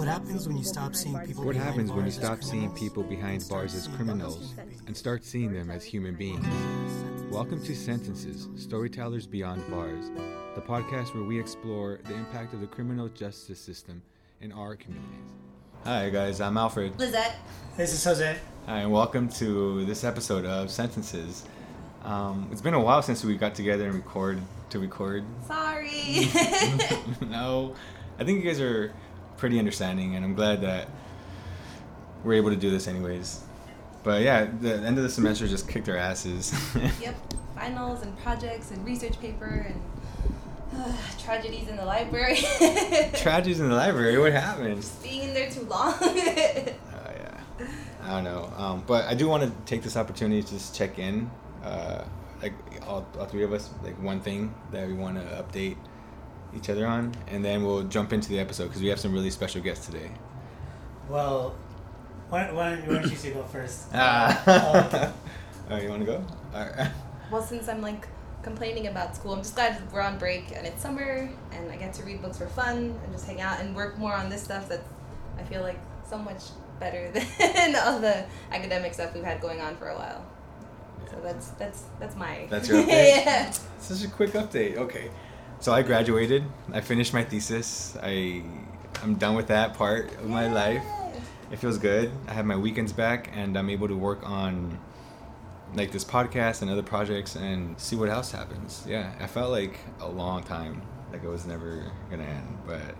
What happens when you stop seeing people What behind happens when you bars as stop seeing criminals people behind and start bars as seeing criminals them as and start seeing them as human beings? Welcome to Sentences Storytellers Beyond Bars, the podcast where we explore the impact of the criminal justice system in our communities. Hi, guys, I'm Alfred. Lizette. This is Jose. Hi, and welcome to this episode of Sentences. Um, it's been a while since we got together and record to record. Sorry. no, I think you guys are pretty understanding, and I'm glad that we're able to do this anyways. But yeah, the end of the semester just kicked our asses. yep. Finals and projects and research paper and uh, tragedies in the library. Tragedies in the library. What happened? Being in there too long. Oh yeah, I don't know. Um, but I do want to take this opportunity to just check in, uh, like all, all three of us, like one thing that we want to update each other on, and then we'll jump into the episode because we have some really special guests today. Well, why, why, don't- why don't you two go first? Ah. oh, you want to go? All right. well, since I'm like complaining about school, I'm just glad we're on break and it's summer and I get to read books for fun and just hang out and work more on this stuff that's I feel like so much better than all the academic stuff we've had going on for a while. So that's that's that's my That's your update? yeah. Such a quick update. Okay. So I graduated. I finished my thesis. I I'm done with that part of my life. It feels good. I have my weekends back and I'm able to work on like this podcast and other projects and see what else happens. Yeah, I felt like a long time like it was never going to end, but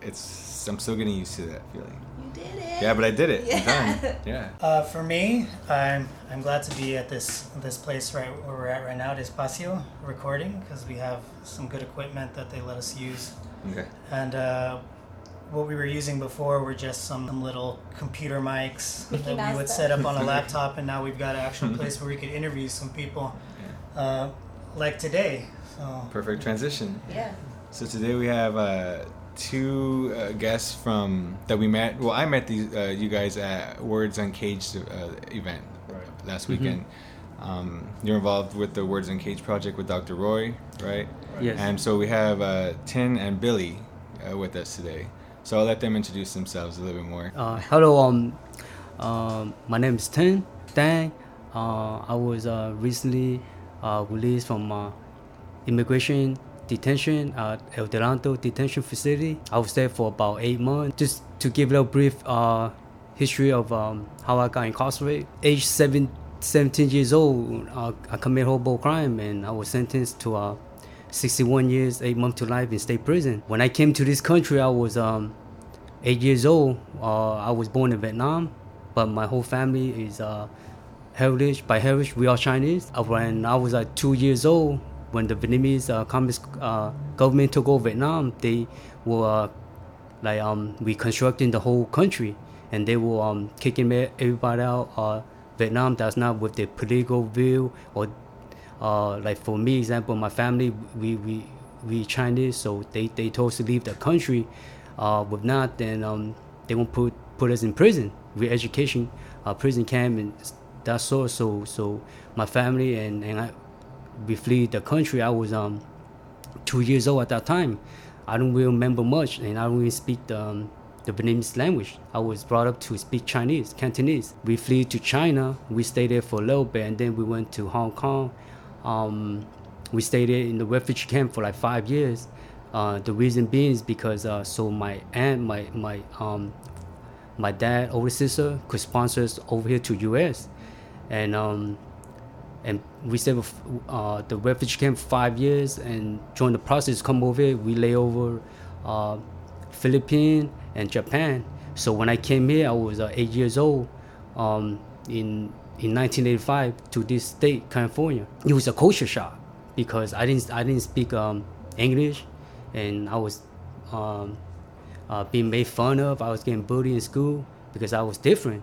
it's I'm still getting used to that feeling. You did it. Yeah, but I did it. Yeah. done. Yeah. Uh, for me, I'm I'm glad to be at this this place right where we're at right now, at Espacio, recording because we have some good equipment that they let us use. Okay. And uh, what we were using before were just some little computer mics Mickey that we would set up on a laptop, and now we've got an actual place where we could interview some people, Yeah. uh, like today. So Perfect transition. Yeah. So today we have uh, two uh, guests from that we met. Well, I met these uh, you guys at Words Uncaged uh, event last weekend. Um, you're involved with the Words Uncaged project with Dr. Roy, right? Yes. And so we have uh, Tin and Billy uh, with us today. So I'll let them introduce themselves a little bit more. Uh, hello, um, um, my name is Tin Dang. Uh, I was uh, recently uh, released from uh, immigration detention at Adelanto detention facility. I was there for about eight months. Just to give a brief uh, history of um, how I got incarcerated. Age seven, 17 years old, uh, I committed a horrible crime and I was sentenced to uh, 61 years, eight months to life in state prison. When I came to this country, I was um, eight years old. Uh, I was born in Vietnam, but my whole family is uh, heritage. By heritage, we are Chinese. Uh, when I was like two years old, when the Vietnamese uh, communist uh, government took over Vietnam, they were uh, like um, reconstructing the whole country, and they were um, kicking everybody out. Uh, Vietnam that's not with the political view or uh, like for me example my family we we we Chinese so they, they told us to leave the country uh, with not then um, they won't put put us in prison re-education uh, prison camp and that sort so so my family and, and I we flee the country I was um two years old at that time I don't really remember much and I don't really speak the, um, the Vietnamese language. I was brought up to speak Chinese, Cantonese. We flee to China. We stayed there for a little bit, and then we went to Hong Kong. Um, we stayed there in the refugee camp for like five years. Uh, the reason being is because uh, so my aunt, my my um, my dad, older sister, could sponsor us over here to U.S. and um, and we stayed with uh, the refugee camp five years and during the process come over we lay over uh, Philippines and Japan. So when I came here I was uh, eight years old um, in in 1985 to this state California. It was a culture shock because I didn't I didn't speak um, English and I was um, uh, being made fun of. I was getting bullied in school because I was different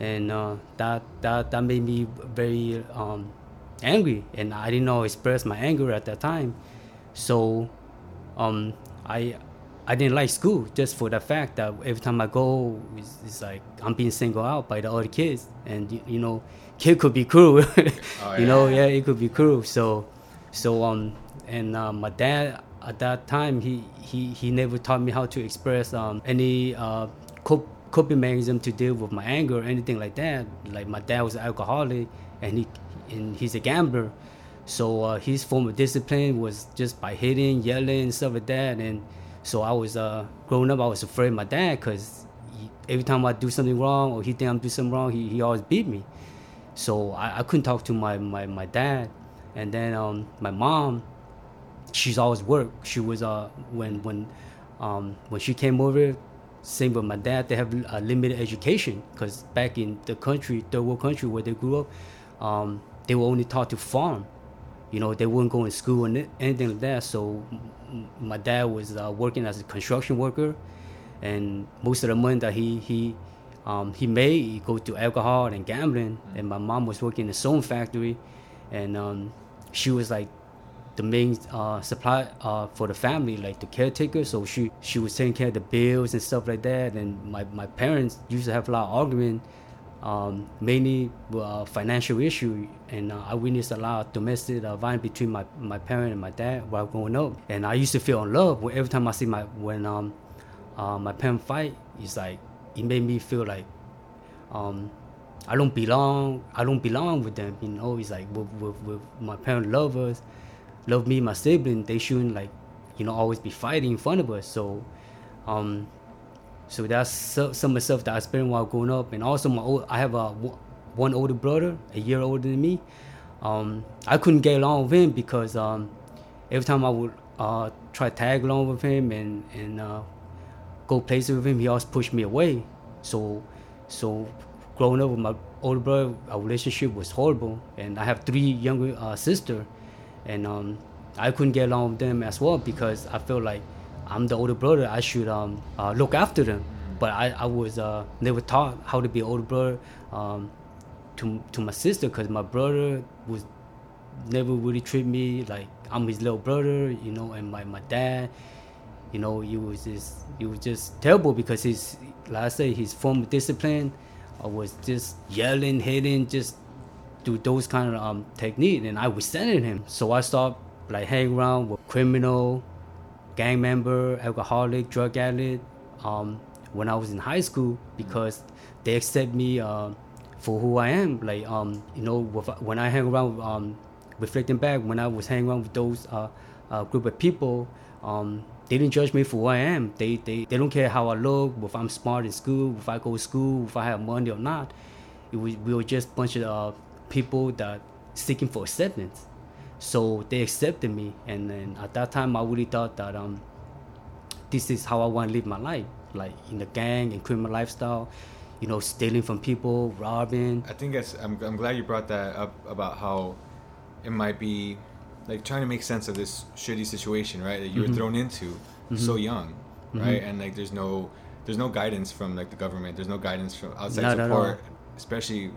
and uh, that that that made me very um, angry, and I didn't know express my anger at that time. So um, I I didn't like school just for the fact that every time I go, it's, it's like I'm being singled out by the other kids, and you, you know, kid could be cruel, you know, yeah, it could be cruel. So so um, and uh, my dad at that time he he, he never taught me how to express um, any uh, cop- coping mechanism to deal with my anger or anything like that. Like my dad was an alcoholic and he and he's a gambler, so uh, his form of discipline was just by hitting, yelling, and stuff like that. And so I was uh, growing up, I was afraid of my dad because every time I do something wrong or he think I'm doing something wrong, he, he always beat me. So I, I couldn't talk to my, my, my dad. And then um, my mom, she's always worked. She was uh when when um, when she came over, same with my dad. They have a limited education because back in the country, third world country where they grew up, um, they were only taught to farm. You know, they wouldn't go in school and anything like that. So my dad was uh, working as a construction worker, and most of the money that he he um, he made he go to alcohol and gambling. And my mom was working in a sewing factory, and um, she was like the main uh, supply uh, for the family, like the caretaker. So she she was taking care of the bills and stuff like that. And my, my parents used to have a lot of argument, um, mainly uh, financial issue. And uh, I witnessed a lot of domestic uh, violence between my, my parent and my dad while growing up. And I used to feel in love when, every time I see my when um, uh, my parent fight. It's like it made me feel like um, I don't belong. I don't belong with them. You know, it's like with, with, with my parents love us, love me, my sibling. They shouldn't like, you know, always be fighting in front of us. So, um, so that's so, some of the stuff that I experienced while growing up. And also, my old, I have a one older brother, a year older than me. Um, I couldn't get along with him because um, every time I would uh, try to tag along with him and and uh, go places with him, he always pushed me away. So, so growing up with my older brother, our relationship was horrible, and I have three younger uh, sister, and um, I couldn't get along with them as well because I felt like I'm the older brother. I should um, uh, look after them, but I, I was uh, never taught how to be older brother um, to to my sister because my brother was never really treat me like I'm his little brother, you know, and my, my dad, you know, he was just he was just terrible because his like I say his form of discipline uh, was just yelling, hitting, just do those kind of um technique, and I was sending him. So I stopped like hanging around with criminal, gang member, alcoholic, drug addict. Um, when I was in high school because they accept me uh, for who I am. Like um, you know, with, when I hang around, um, reflecting back, when I was hanging around with those uh, uh, group of people, um, they didn't judge me for who I am. They, they they don't care how I look, if I'm smart in school, if I go to school, if I have money or not. It was, we were just bunch of uh, people that seeking for acceptance. So they accepted me, and then at that time, I really thought that um, this is how I want to live my life, like in the gang and criminal lifestyle, you know, stealing from people, robbing. I think that's. I'm, I'm glad you brought that up about how it might be like trying to make sense of this shitty situation, right? That you were Mhm. thrown into Mm-hmm. so young, right? And like there's no there's no guidance from like the government. There's no guidance from outside Not support, especially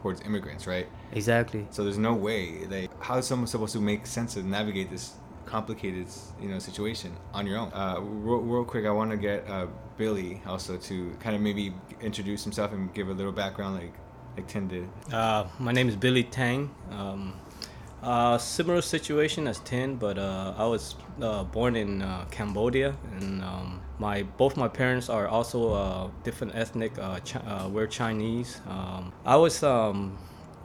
towards immigrants, right? Exactly. So there's no way like how is someone supposed to make sense of navigate this complicated you know situation on your own? Uh, real, real quick, I want to get uh, Billy also to kind of maybe introduce himself and give a little background like like Tin did. Uh, my name is Billy Tang. Um, uh, similar situation as Tin, but uh, I was uh, born in uh, Cambodia, and um, my both my parents are also uh, different ethnic. Uh, chi- we're Chinese. Um, I was um,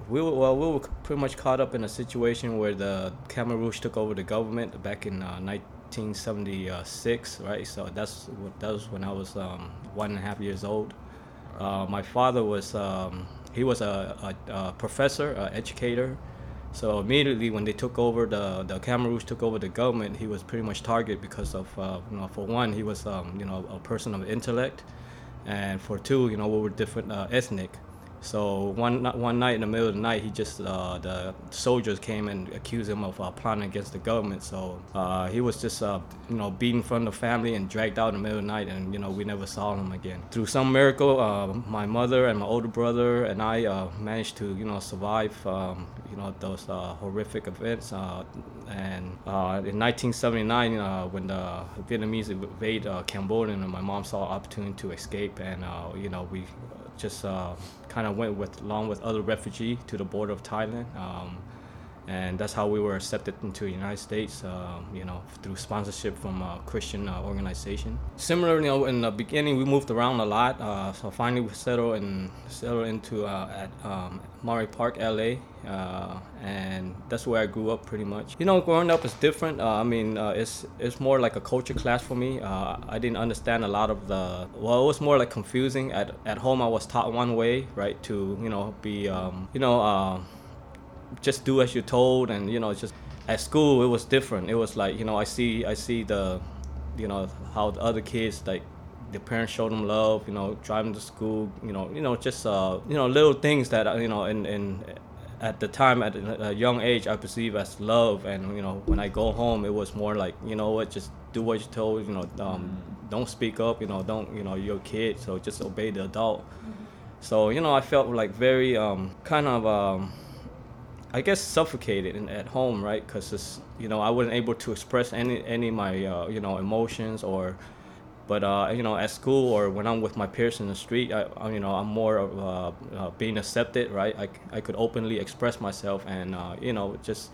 we were well, we were pretty much caught up in a situation where the Khmer Rouge took over the government back in uh, 1976, right? So that's that was when I was um, one and a half years old. My father was um, he was a, a, a professor, a educator. So immediately when they took over the the Rouge took over the government, he was pretty much targeted because of uh, you know for one he was um, you know a person of intellect, and for two you know we were different uh, ethnic. So one one night in the middle of the night, he just uh, the soldiers came and accused him of uh, plotting against the government. So uh, he was just uh, you know beaten of the family and dragged out in the middle of the night, and you know we never saw him again. Through some miracle, uh, my mother and my older brother and I uh, managed to you know survive um, you know those horrific events. And in 1979, uh, when the Vietnamese invaded Cambodia, and my mom saw an opportunity to escape, and you know we just uh, kind of went with along with other refugees to the border of Thailand. Um, and that's how we were accepted into the United States. Um, you know, through sponsorship from a Christian uh, organization. Similarly, you know, in the beginning we moved around a lot. Uh, so finally we settled and settled into uh, at um, Monterey Park, LA, uh, and that's where I grew up pretty much. You know, growing up is different. Uh, I mean, uh, it's it's more like a culture clash for me. Uh, I didn't understand a lot of the. Well, it was more like confusing. At at home, I was taught one way, right? To you know, be um, you know, uh, just do as you're told, and you know, just at school it was different. It was like you know, I see I see the, you know, how the other kids like the parents show them love, you know, them to school, you know, you know, just uh, you know, little things that uh, you know, in in at the time at a young age I perceive as love, and you know, when I go home, it was more like, you know what, just do what you're told, you know, um, don't speak up, you know, don't, you know, you're a kid, so just obey the adult. So you know, I felt like very um, kind of. Um, I guess suffocated in, at home, right? Because you know I wasn't able to express any any of my uh, you know emotions or, but uh, you know at school or when I'm with my peers in the street, I, I you know I'm more of uh, uh, being accepted, right? I, I could openly express myself and uh, you know just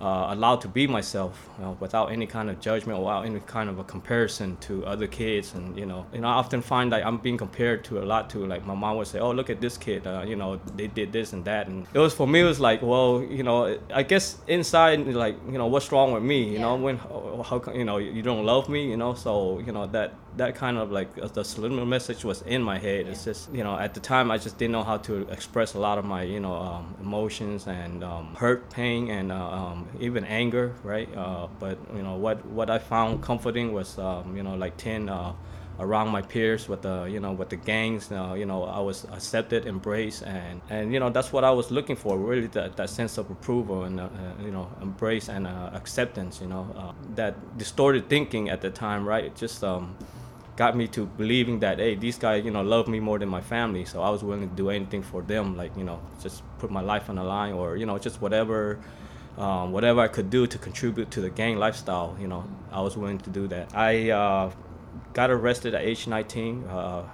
uh, allowed to be myself you know, without any kind of judgment or without any kind of a comparison to other kids. And you know and I often find that I'm being compared to a lot to like my mom would say oh look at this kid uh, you know they did this and that. And it was for me it was like well you know I guess inside like you know what's wrong with me? You know when how, how you know you don't love me you know? So you know that that kind of like the subliminal message was in my head. It's just you know at the time I just didn't know how to express a lot of my you know um, emotions and um, hurt pain and uh, um, even anger right? Uh, but you know what what I found comforting was um, you know like 10 uh, around my peers with the you know with the gangs uh, you know I was accepted embraced and and you know that's what I was looking for really that, that sense of approval and uh, uh, you know embrace and uh, acceptance you know uh, that distorted thinking at the time right? Just um, got me to believing that hey these guys you know love me more than my family so I was willing to do anything for them like you know just put my life on the line or you know just whatever um, whatever I could do to contribute to the gang lifestyle, you know, I was willing to do that. I uh, got arrested at age 19. Uh,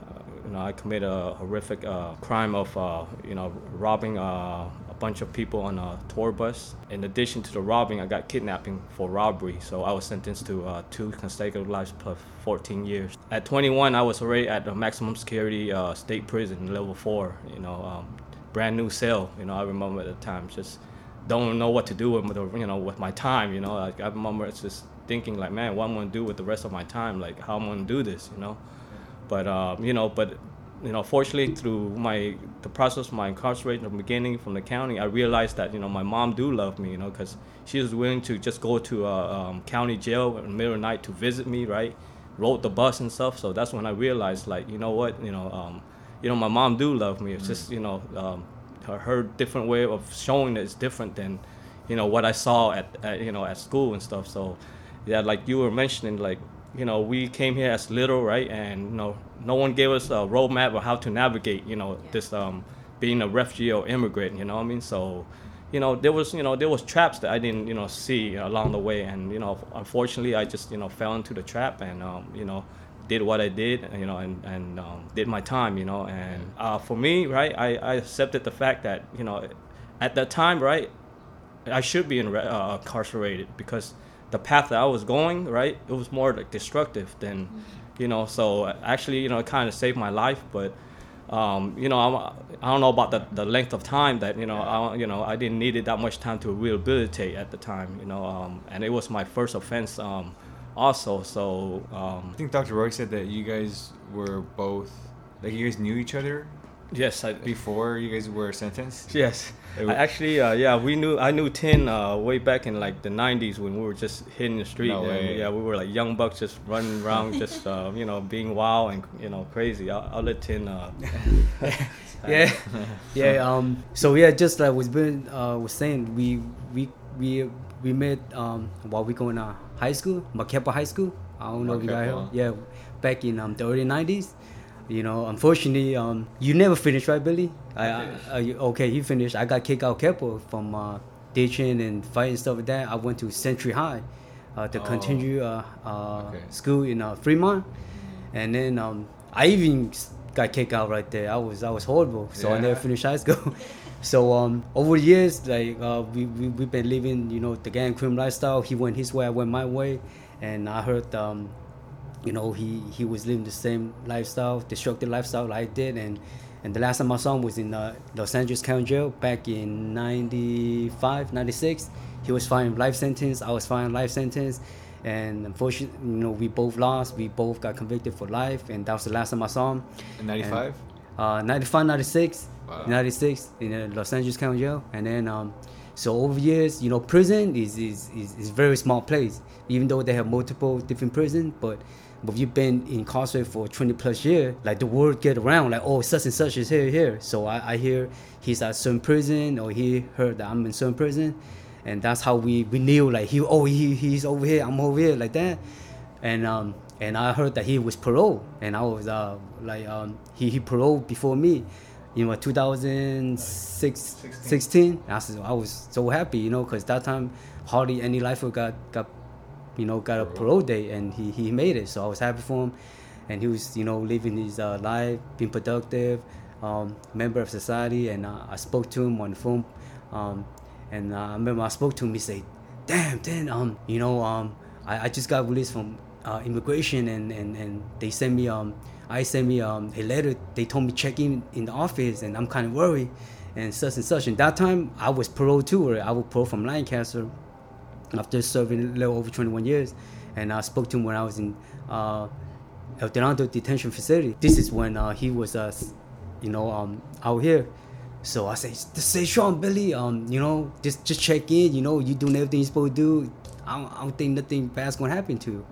you know, I committed a horrific uh, crime of, uh, you know, robbing uh, bunch of people on a tour bus. In addition to the robbing, I got kidnapping for robbery. So I was sentenced to uh, two consecutive lives plus 14 years. At 21, I was already at the maximum security uh, state prison, level four. You know, um, brand new cell. You know, I remember at the time just don't know what to do with the, you know with my time. You know, like I remember it's just thinking like, man, what I'm gonna do with the rest of my time? Like, how I'm gonna do this? You know, but um, you know, but you know, fortunately through my the process of my incarceration from the beginning from the county, I realized that you know my mom do love me. You know, because she was willing to just go to uh, um, county jail in the middle of the night to visit me, right? Rode the bus and stuff. So that's when I realized, like, you know what, you know, um, you know, my mom do love me. It's just you know, um, her, her different way of showing it is different than, you know, what I saw at, at you know at school and stuff. So, yeah, like you were mentioning, like you know, we came here as little, right? And you know, no one gave us a roadmap of how to navigate, you know, this um, being a refugee or immigrant. You know what I mean? So, you know, there was you know there was traps that I didn't you know see along the way, and you know, unfortunately, I just you know fell into the trap, and um, you know. Did what I did, you know, and and um, did my time, you know, and uh, for me, right, I, I accepted the fact that, you know, at that time, right, I should be in, uh, incarcerated because the path that I was going, right, it was more like destructive than, you know. So actually, you know, it kind of saved my life, but. Um, you know, I'm, I don't know about the, the length of time that you know, I, you know, I didn't need it that much time to rehabilitate at the time, you know, um, and it was my first offense, um, also. So um, I think Dr. Roy said that you guys were both like you guys knew each other yes, I, before you guys were sentenced. Yes, It I actually, uh, yeah, we knew. I knew Tin uh, way back in like the '90s when we were just hitting the street. No and. Yeah, we were like young bucks just running around, just uh, you know, being wild and you know crazy. I'll, I'll let Tin. Uh, yeah, yeah. Um. So yeah, just like was been uh was saying, we we we we met um while we going to high school, Mark Keppel High School. I don't know if you guys Mark Keppel. Yeah, back in um the early nineties. You know, unfortunately, um, you never finished, right, Billy? I, I, I you- okay, he finished. I got kicked out Keppel from uh, ditching and fighting stuff like that. I went to Century High uh, to Oh. continue uh, uh, Okay. school in uh, Fremont, and then um, I even got kicked out right there. I was I was horrible, so I never finished high school. So um, over the years, like uh, we, we we've been living, you know, the gang crime lifestyle. He went his way, I went my way, and I heard, um, you know, he he was living the same lifestyle, destructive lifestyle like I did, and and the last time I saw him was in uh, Los Angeles County Jail back in 95, 96. He was firing life sentence. I was firing life sentence. And unfortunately, you know, we both lost. We both got convicted for life. And that was the last time I saw him. In '95. Uh, 95, 96. Wow. 96 in uh, Los Angeles County Jail. And then, um, so over years, you know, prison is, is, is, is very small place. Even though they have multiple different prisons, but but you've been in incarcerated for 20 plus years, like the word get around, like, oh, such and such is here, here. So I, I hear he's at certain prison, or he heard that I'm in certain prison. And that's how we, we knew, like, he, oh, he, he's over here, I'm over here, like that. And, um, and I heard that he was paroled, and I was, uh, like, um, he, he paroled before me. You know, 2006, 16. I was, I was so happy, you know, because that time hardly any lifer got, got you know, got a parole date and he, he made it. So I was happy for him. And he was, you know, living his uh, life, being productive, um, member of society. And uh, I spoke to him on the phone. Um, and uh, I remember I spoke to him. He said, "Damn, Dan, um, you know, um, I, I just got released from uh, immigration, and, and, and they sent me um, I sent me um, a letter. They told me check in in the office, and I'm kind of worried, and such and such. And that time I was paroled too, or I was paroled from Lancaster after serving a little over 21 years. And I spoke to him when I was in uh, Adelanto detention facility. This is when uh, he was, uh, you know, um, out here. So I say, say, Sean, Billy, um, you know, just just check in. You know, you doing everything you're supposed to do. I don't, I don't think nothing bad's gonna happen to you.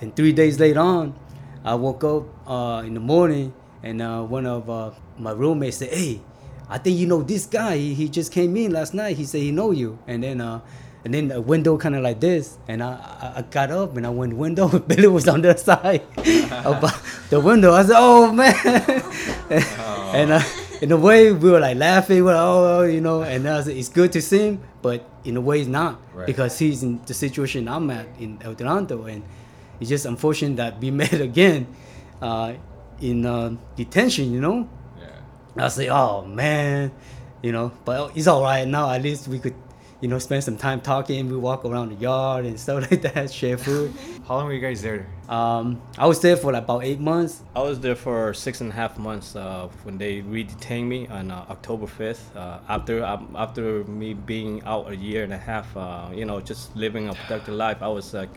And three days later on, I woke up uh, in the morning, and uh, one of uh, my roommates said, "Hey, I think you know this guy. He, he just came in last night. He said he know you." And then uh, and then the window kind of like this, and I, I, I got up and I went window. Billy was on the other side of the window. I said, "Oh man!" and uh, in a way, we were like laughing. We were like, "Oh, you know," and I said, "It's good to see him," but in a way, it's not Right. because he's in the situation I'm at in Adelanto, and it's just unfortunate that we met again uh, in uh, detention. You know, Yeah. I say, "Oh man," you know, but it's all right now. At least we could, you know, spend some time talking. We walk around the yard and stuff like that, share food. How long were you guys there? Um, I was there for like about eight months. I was there for six and a half months uh, when they re-detained me on uh, October 5th. Uh, after um, after me being out a year and a half, uh, you know, just living a productive life, I was like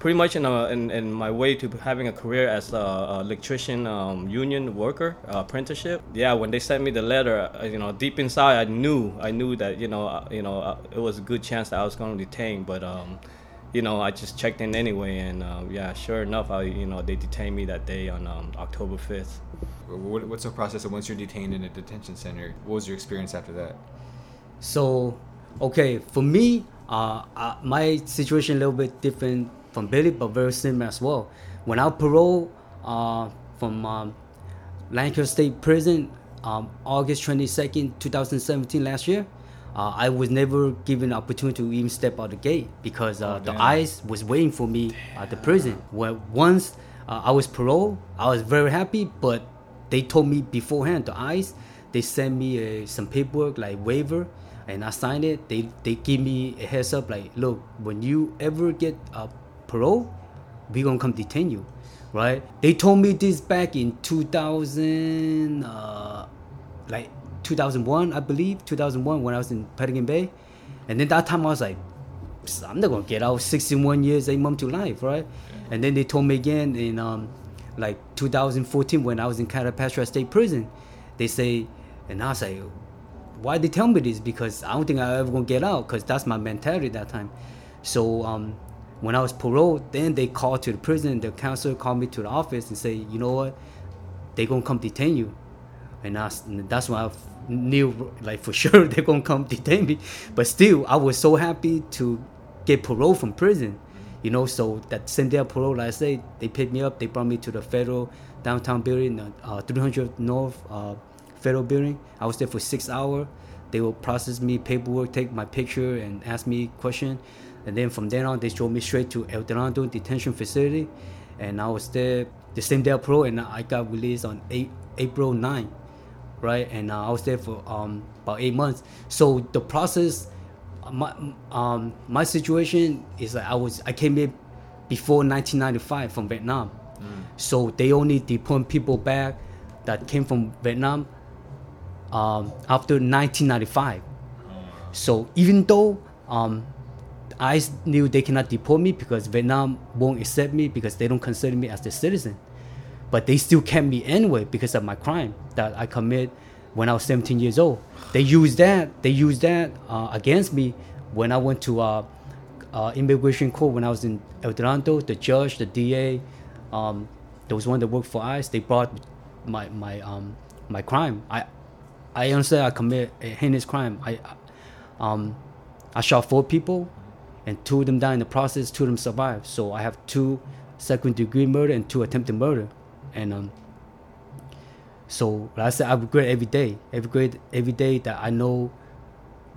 pretty much in, a, in, in my way to having a career as a, electrician um, union worker uh, apprenticeship. Yeah, when they sent me the letter, uh, you know, deep inside, I knew I knew that you know uh, you know uh, it was a good chance that I was going to detain, but. Um, you know, I just checked in anyway, and uh, yeah, sure enough, I you know they detained me that day on um, October fifth. What, what's the process of once you're detained in a detention center? What was your experience after that? So, okay, for me, uh, uh, my situation a little bit different from Billy, but very similar as well. When I paroled uh, from um, Lancaster State Prison, um, August 22nd, 2017, last year, uh, I was never given opportunity to even step out the gate because uh, Oh, the. ICE was waiting for me at the prison. Well, once uh, I was paroled, I was very happy, but they told me beforehand, the ICE, they sent me uh, some paperwork like waiver, and I signed it. They they give me a heads up like, look, when you ever get uh, parole, we gonna come detain you, right? They told me this back in 2000, uh, like 2001, I believe, 2001 when I was in Pelican Bay, and then that time I was like, I'm not gonna get out 61 years, eight months to life, right? And then they told me again in um, like 2014 when I was in Calipatria State Prison, they say, and I was like, why they tell me this? Because I don't think I ever gonna get out, because that's my mentality that time. So um, when I was paroled, then they called to the prison. The counselor called me to the office and say, you know what, they gonna come detain you, and that's and that's when I knew like for sure they're gonna come detain me. But still, I was so happy to get parole from prison, you know. So that same day of parole, like I say, they picked me up. They brought me to the federal downtown building, uh, 300 North uh, federal building. I was there for six hours. They will process me paperwork, take my picture, and ask me question. And then from then on, they drove me straight to Adelanto detention facility, and I was there the same day of parole, and I got released on eight, April 9, right? And uh, I was there for um, about eight months. So the process, my um, my situation is like I was I came here before 1995 from Vietnam. So they only deport people back that came from Vietnam um, after 1995. So even though um, I knew they cannot deport me because Vietnam won't accept me because they don't consider me as a citizen, but they still kept me anyway because of my crime that I commit when I was 17 years old. They used that. They used that uh, against me when I went to uh, uh, immigration court when I was in Adelanto. The judge, the DA, um, there was one that worked for ICE. They brought my my um, my crime. I I understand I commit a heinous crime. I um, I shot four people, and two of them died in the process. Two of them survived. So I have two second degree murder and two attempted murder, and um. So like I said, I regret every day. Every regret every day that I know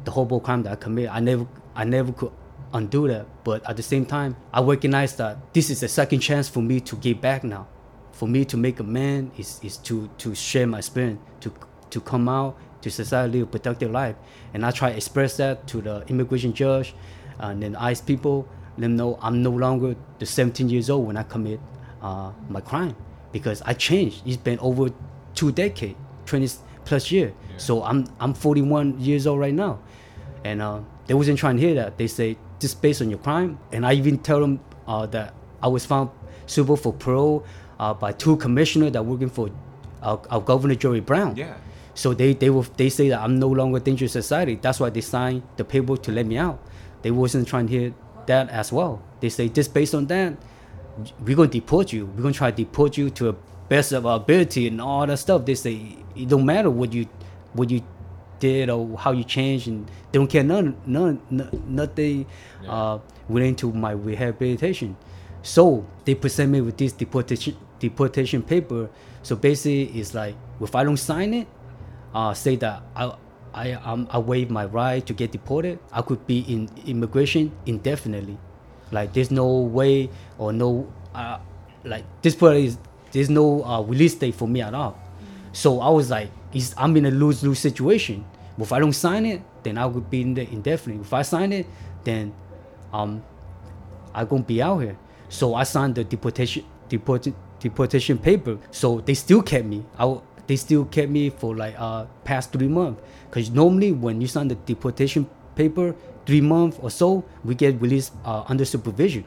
the horrible crime that I commit. I never I never could undo that. But at the same time, I recognize that this is a second chance for me to get back now. For me to make a man is, is to, to share my experience, to to come out to society, live a productive life. And I try to express that to the immigration judge and then ICE people, let them know I'm no longer the 17 years old when I commit uh, my crime because I changed. It's been over two decades, 20 plus year. So I'm I'm 41 years old right now, and uh, they wasn't trying to hear that. They say just based on your crime, and I even tell them uh, that I was found suitable for parole uh, by two commissioners that working for our, our Governor Jerry Brown. Yeah. So they they will they say that I'm no longer a dangerous society. That's why they signed the paper to let me out. They wasn't trying to hear that as well. They say just based on that, we're gonna deport you. We're gonna try to deport you to a best of our ability and all that stuff. They say it don't matter what you what you did or how you changed, and they don't care none none, none nothing uh, relating to my rehabilitation. So they present me with this deportation deportation paper. So basically, it's like if I don't sign it, uh, say that I I um, I waive my right to get deported, I could be in immigration indefinitely. Like there's no way or no uh, like this part is there's no uh, release date for me at all. So I was like, I'm in a lose lose situation. If I don't sign it, then I would be in the indefinite. If I sign it, then um I gonna be out here. So I signed the deportation deport, deportation paper. So they still kept me. I they still kept me for like uh past three months. Cause normally when you sign the deportation paper, three months or so, we get released uh, under supervision.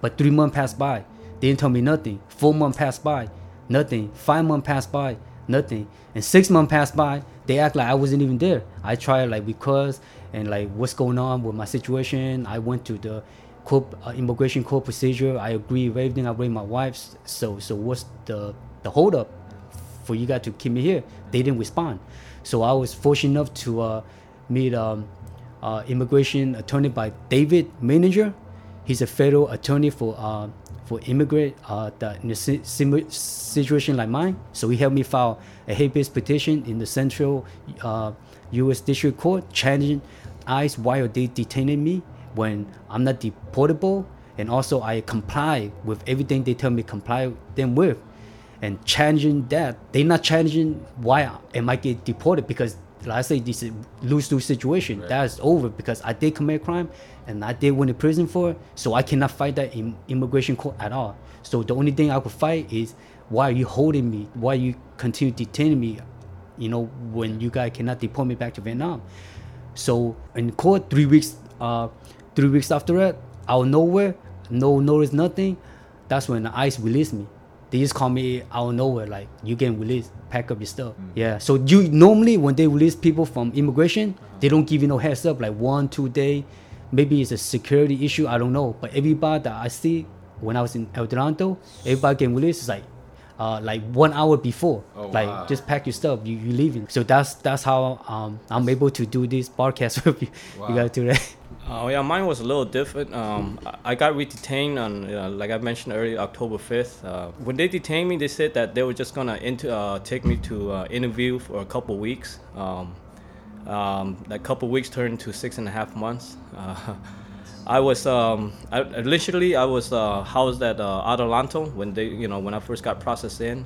But three months passed by. They didn't tell me nothing. Four months passed by, nothing. Five months passed by, nothing. And six months passed by. They act like I wasn't even there. I tried like because and like what's going on with my situation. I went to the court, uh, immigration court procedure. I agree with everything. I bring my wife. So so what's the the hold up for you guys to keep me here? They didn't respond. So I was fortunate enough to uh, meet um, uh, immigration attorney by David Manager. He's a federal attorney for uh, for immigrant uh, that in a situation like mine. So he helped me file a habeas petition in the Central uh, U.S. District Court, challenging ICE why are they detaining me when I'm not deportable, and also I comply with everything they tell me comply them with, and challenging that they're not challenging why i might get deported because like I say this is lose lose situation. That is over because I did commit a crime and I did went to prison for it so I cannot fight that in immigration court at all. So the only thing I could fight is why are you holding me why you continue detaining me you know when you guys cannot deport me back to Vietnam. So in court three weeks uh three weeks after that out of nowhere no notice nothing that's when the ICE released me they just call me out of nowhere like you getting released pack up your stuff. Yeah. So you normally when they release people from immigration they don't give you no heads up like one two day. Maybe it's a security issue i don't know. But everybody that i see when i was in Adelanto everybody getting released is like uh, like one hour before. Oh, like wow. just pack your stuff you, you leaving. So that's that's how um, i'm able to do this podcast with you. Wow. you gotta do that Oh yeah, mine was a little different. Um, I- got re-detained on, uh, like I mentioned earlier, October fifth. Uh, when they detained me, they said that they were just gonna inter- uh, take me to uh, interview for a couple weeks. Um, um, that couple weeks turned to six and a half months. Uh, I was um, I, initially I was uh, housed at uh, Adelanto when they, you know, when I first got processed in.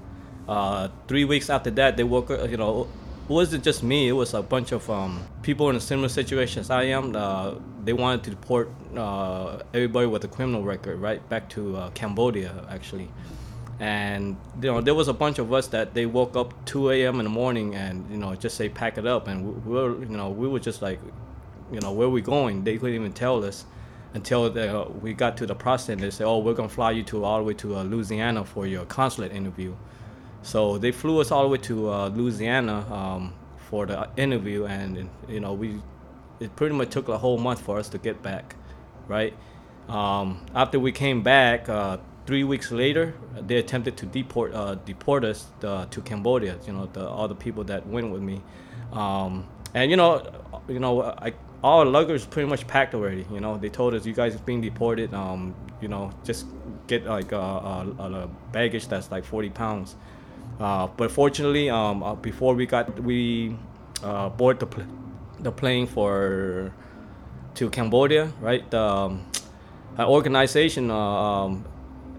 Uh, three weeks after that, they woke. You know, it wasn't just me. It was a bunch of um, people in a similar situation as I am. Uh, they wanted to deport uh, everybody with a criminal record right back to uh, Cambodia, actually. And you know, there was a bunch of us that they woke up 2 a.m. in the morning and you know just say pack it up, and we, we were you know we were just like, you know, where we going? They couldn't even tell us until the, we got to the process. And they said, oh, we're gonna fly you to all the way to uh, Louisiana for your consulate interview. So they flew us all the way to uh, Louisiana um, for the interview, and you know we it pretty much took a whole month for us to get back, right? Um, after we came back, uh, three weeks later, they attempted to deport uh, deport us uh, to Cambodia. You know, the, all the people that went with me, um, and you know, you know, I, all our luggage pretty much packed already. You know, they told us you guys are being deported. Um, you know, just get like a, a, a baggage that's like 40 pounds. Uh, but fortunately, um, uh, before we got we uh, board the pl- the plane for to Cambodia, right? The um, organization, uh, um,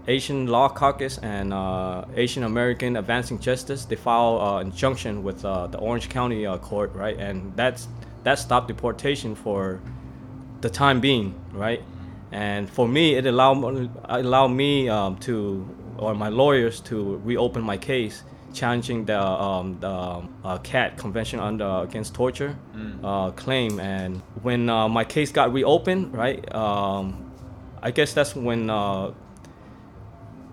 Asian Law Caucus and uh, Asian American Advancing Justice, they filed uh, injunction with the Orange County court, right? And that's that stopped deportation for the time being, right? And for me, it allowed allowed me um, to or my lawyers to reopen my case challenging the, um, the uh, CAT Convention under Against Torture Mm. uh, claim. And when uh, my case got reopened, right, um, I guess that's when uh,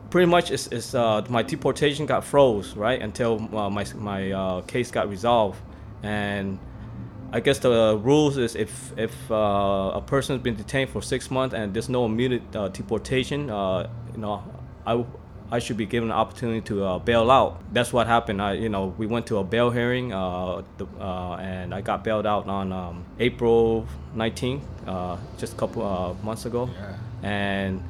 pretty much it's, it's, uh, my deportation got froze, right, until uh, my, my uh, case got resolved. And I guess the rules is if if uh, a person's been detained for six months and there's no immediate uh, deportation, uh, you know, I I should be given an opportunity to uh, bail out. That's what happened. I you know we went to a bail hearing, uh, the, uh, and I got bailed out on um, April 19th, uh, just a couple uh, months ago, Yeah. and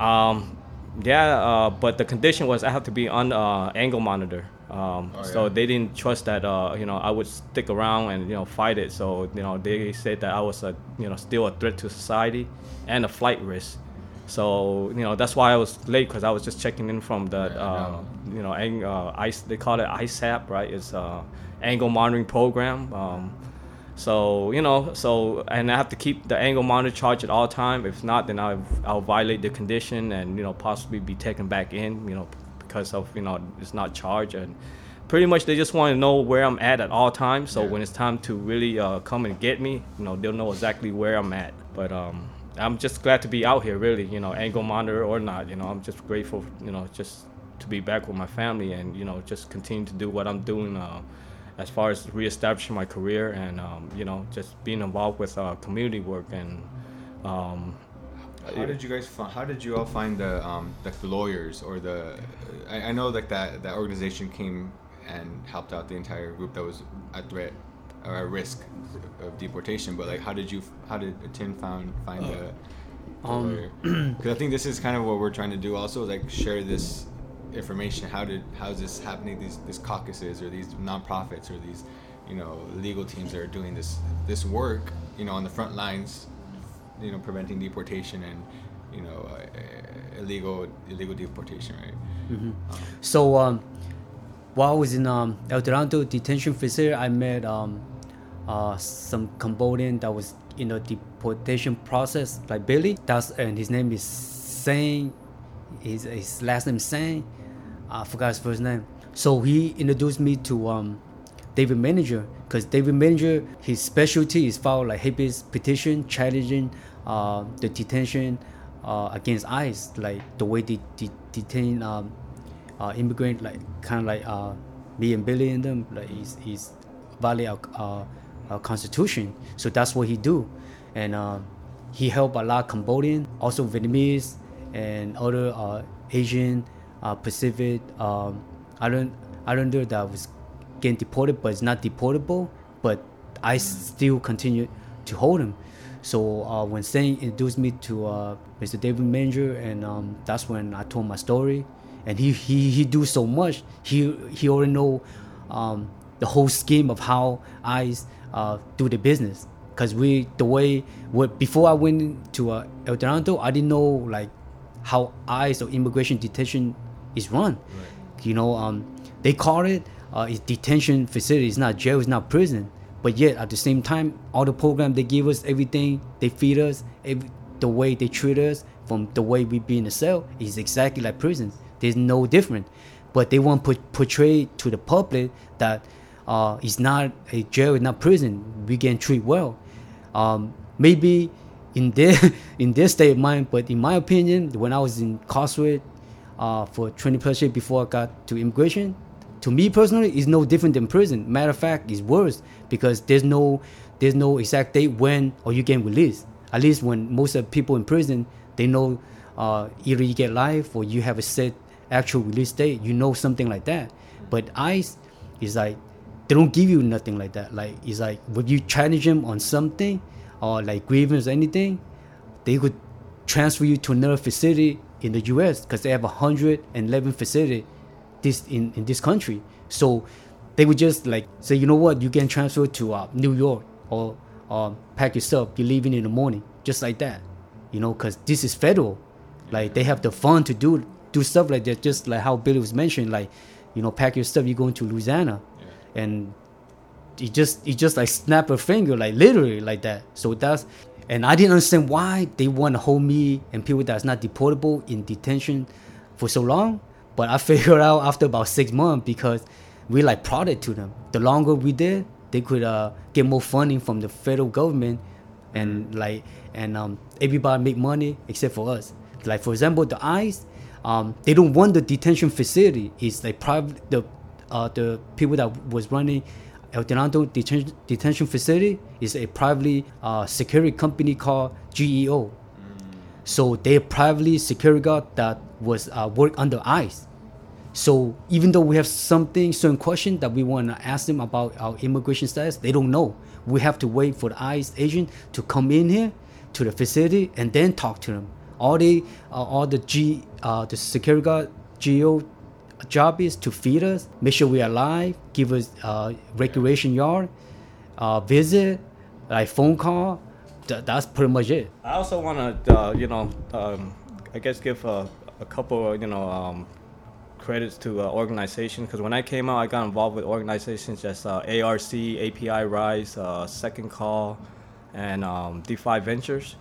um, yeah, uh, but the condition was I have to be on uh, angle monitor. Um, Oh, so yeah. they didn't trust that uh, you know I would stick around and you know fight it. So you know they said that I was a you know still a threat to society and a flight risk. So you know that's why I was late because I was just checking in from the Yeah, uh, know. you know ang- uh, ice they call it ISAP right? It's uh, angle monitoring program. Um, so you know, so and I have to keep the angle monitor charged at all time. If not, then I'll, I'll violate the condition and you know possibly be taken back in. You know, because of you know it's not charged and pretty much they just want to know where I'm at at all times. So Yeah. when it's time to really uh, come and get me, you know, they'll know exactly where I'm at. But um, I'm just glad to be out here, really. You know, angle monitor or not, you know, I'm just grateful. You know, just to be back with my family and you know just continue to do what I'm doing. Uh, as far as reestablishing my career and um, you know just being involved with uh, community work and um, How did you guys? Fi- how did you all find the um, like the lawyers or the? I, I know like that that organization came and helped out the entire group that was at threat or at risk of deportation. But like, how did you? How did Tin found find the? the Um, lawyer? Because I think this is kind of what we're trying to do. Also, like share this information. How did how is this happening? These these caucuses or these nonprofits or these you know legal teams that are doing this this work. You know, on the front lines you know preventing deportation and you know uh, illegal illegal deportation right Mhm. So um, while I was in um, Adelanto detention facility, I met um, uh, some Cambodian that was in the deportation process, like Billy. That's and his name is Sang. His, his last name Sang. I forgot his first name. So he introduced me to um, David Manager because David Manager his specialty is file like habeas petition challenging uh, the detention uh, against ICE, like the way they de- detain um, uh, immigrant, like kind of like uh, me and Billy and them, like is violate our, our constitution. So that's what he do, and uh, he helped a lot Cambodian, also Vietnamese, and other uh, Asian, uh, Pacific um, island islander that was getting deported, but it's not deportable. But I still continue to hold him. So uh, when Stain introduced me to uh, Mr. David Manger, and um, that's when I told my story. And he he, he do so much. He he already know um, the whole scheme of how ICE uh, do the business. Cause we the way what before I went to uh, Adelanto, I didn't know like how ICE or immigration detention is run. You know, um, they call it uh, it's detention facility. It's not jail. It's not prison. But yet at the same time, all the program they give us, everything they feed us, every, the way they treat us, from the way we be in the cell is exactly like prison. There's no different. But they want to portray to the public that uh, it's not a jail, not prison. We can treat well. Um, maybe in their in their state of mind, but in my opinion, when I was incarcerated uh, for 20 plus years before I got to immigration, to me personally, it's no different than prison. Matter of fact, it's worse because there's no there's no exact date when or you get released. At least when most of the people in prison, they know uh, either you get life or you have a set actual release date. You know something like that. But ICE is like they don't give you nothing like that. Like it's like when you challenge them on something or like grievance or anything, they could transfer you to another facility in the U.S. because they have 111 facility this in, in this country. So they would just like say, you know what, you can transfer to uh, New York or uh, pack yourself. You're leaving in the morning, just like that. You know, because this is federal. Like they have the fund to do do stuff like that. Just like how Billy was mentioning, like you know, pack your stuff. You're going to Louisiana. And it just it just like snap a finger, like literally like that. So that's and I didn't understand why they want to hold me and people that's not deportable in detention for so long. But I figured out after about six months because we like prodded to them. The longer we did, they could uh, get more funding from the federal government, and like and um, everybody make money except for us. Like for example, the ICE, um, they don't want the detention facility. It's like private the uh, the people that was running Adelanto detention, detention facility is a privately uh, security company called GEO. So they're privately security guard that was uh, work under ICE. So even though we have something, certain question that we want to ask them about our immigration status, they don't know. We have to wait for the ICE agent to come in here to the facility and then talk to them. All the uh, all the G uh, the security guard GEO job is to feed us, make sure we are alive, give us uh, recreation yard, uh, visit, like phone call. Th- that's pretty much it. I also want to, uh, you know, um, I guess give a, a couple, you know, um, credits to uh, organizations because when I came out, I got involved with organizations just uh, ARC, API Rise, uh, Second Call, and um, Defy Ventures.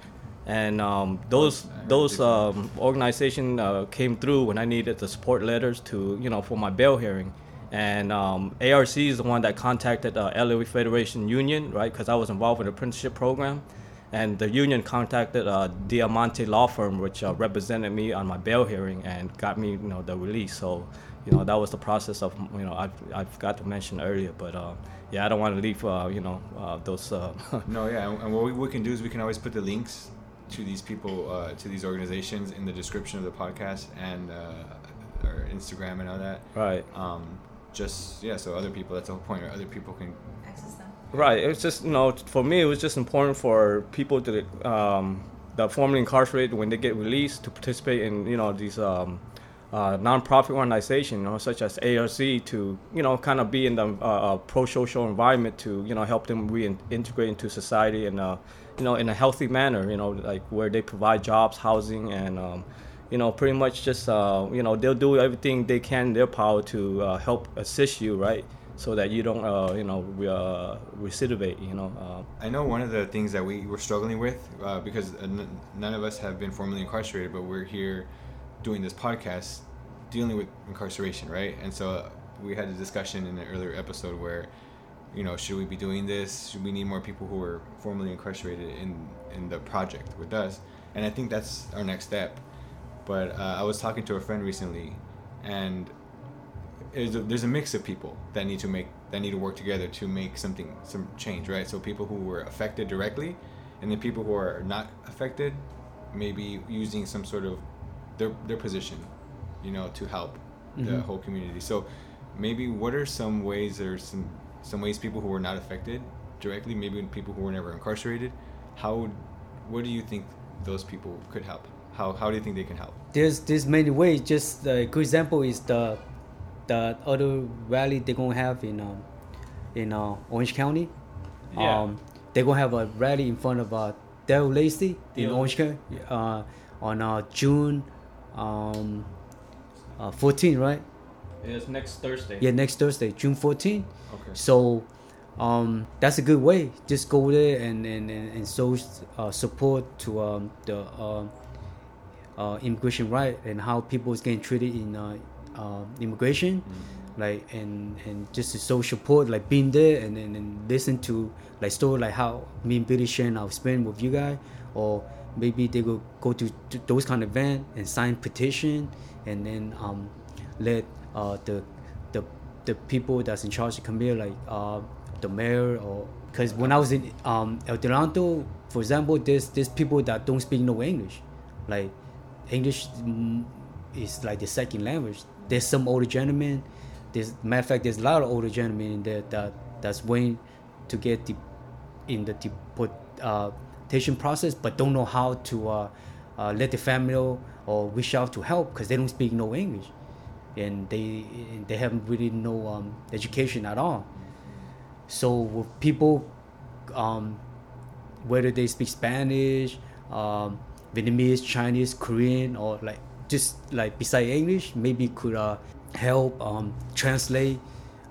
And um, those those um, organization uh, came through when I needed the support letters to, you know, for my bail hearing. And um, ARC is the one that contacted uh, LA Federation Union, right? Because I was involved with the apprenticeship program and the union contacted uh, Diamante Law Firm, which uh, represented me on my bail hearing and got me, you know, the release. So, you know, that was the process of, you know, I I forgot to mention earlier, but uh, yeah, I don't want to leave, uh, you know, uh, those. Uh, No, yeah, and and what we, we can do is we can always put the links to these people, uh, to these organizations in the description of the podcast and uh, our Instagram and all that. right. Um, just yeah, so other people. That's the whole point. Right? Other people can. Access them. Right. It was just you know for me it was just important for people to um, that are formerly incarcerated when they get released to participate in you know these um, uh, non-profit organizations you know such as ARC to you know kind of be in the uh, uh, pro-social environment to you know help them reintegrate into society and uh, you know in a healthy manner you know like where they provide jobs, housing, and um, you know pretty much just uh, you know they'll do everything they can in their power to uh, help assist you right so that you don't uh, you know re- uh, recidivate you know uh, I know one of the things that we were struggling with uh, because none of us have been formally incarcerated, but we're here doing this podcast dealing with incarceration, right? And so we had a discussion in an earlier episode where, you know, should we be doing this? Should we need more people who are formally incarcerated in in the project with us? And I think that's our next step. But uh, I was talking to a friend recently, and there's a, there's a mix of people that need to make that need to work together to make something some change right so people who were affected directly and then people who are not affected maybe using some sort of their their position you know to help the Mhm. whole community so maybe what are some ways or some some ways people who were not affected directly maybe people who were never incarcerated how would- what do you think those people could help how how do you think they can help there's there's many ways. Just a good example is the the other rally they're gonna have in um, in uh, Orange County. Yeah. Um, they're gonna have a rally in front of uh, Theo Lacy in Yeah. Orange County uh, on uh, June um, uh, 14, right? It's next Thursday. Yeah, next Thursday, June 14th. Okay. So um, that's a good way. Just go there and and, and, and show uh, support to um, the uh, uh, immigration right and how people is getting treated in uh, uh, immigration, like and and just to show support, like being there and, and, and listen to like story like how me and Billy sharing our experience with you guys, or maybe they will go to, to those kind of event and sign petition, and then um, let uh, the the the people that's in charge come here, like uh, the mayor or because when I was in um, Adelanto, for example, there's there's people that don't speak no English, like English mm, is like the second language. There's some older gentlemen. There's matter of fact, there's a lot of older gentlemen in there that that's waiting to get the in the deportation process, but don't know how to uh, uh, let the family or reach out to help because they don't speak no English, and they they haven't really no um, education at all. So with people, um, whether they speak Spanish, um, Vietnamese, Chinese, Korean, or like just like beside English, maybe could uh, help um, translate,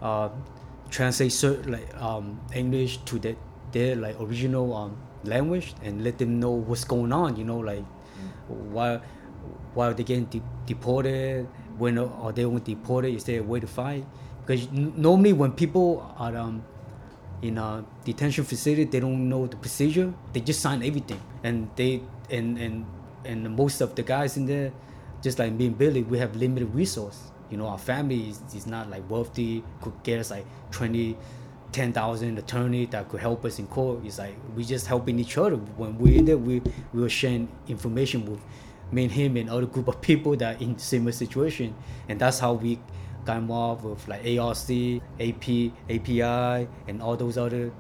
uh, translate cer- like um, English to the, their like original um, language and let them know what's going on. You know, like why why they getting de- deported, when are they going deported? Is there a way to fight? Because normally when people are um, in a detention facility they don't know the procedure. They just sign everything. And they and and and most of the guys in there just like me and billy we have limited resource. You know our family is, is not like wealthy could get us like 20 10,000 attorney that could help us in court. It's like we just helping each other. When we're in there we we were sharing information with me and him and other group of people that in similar situation and that's how we got involved with like ARC, AP, API, and all those other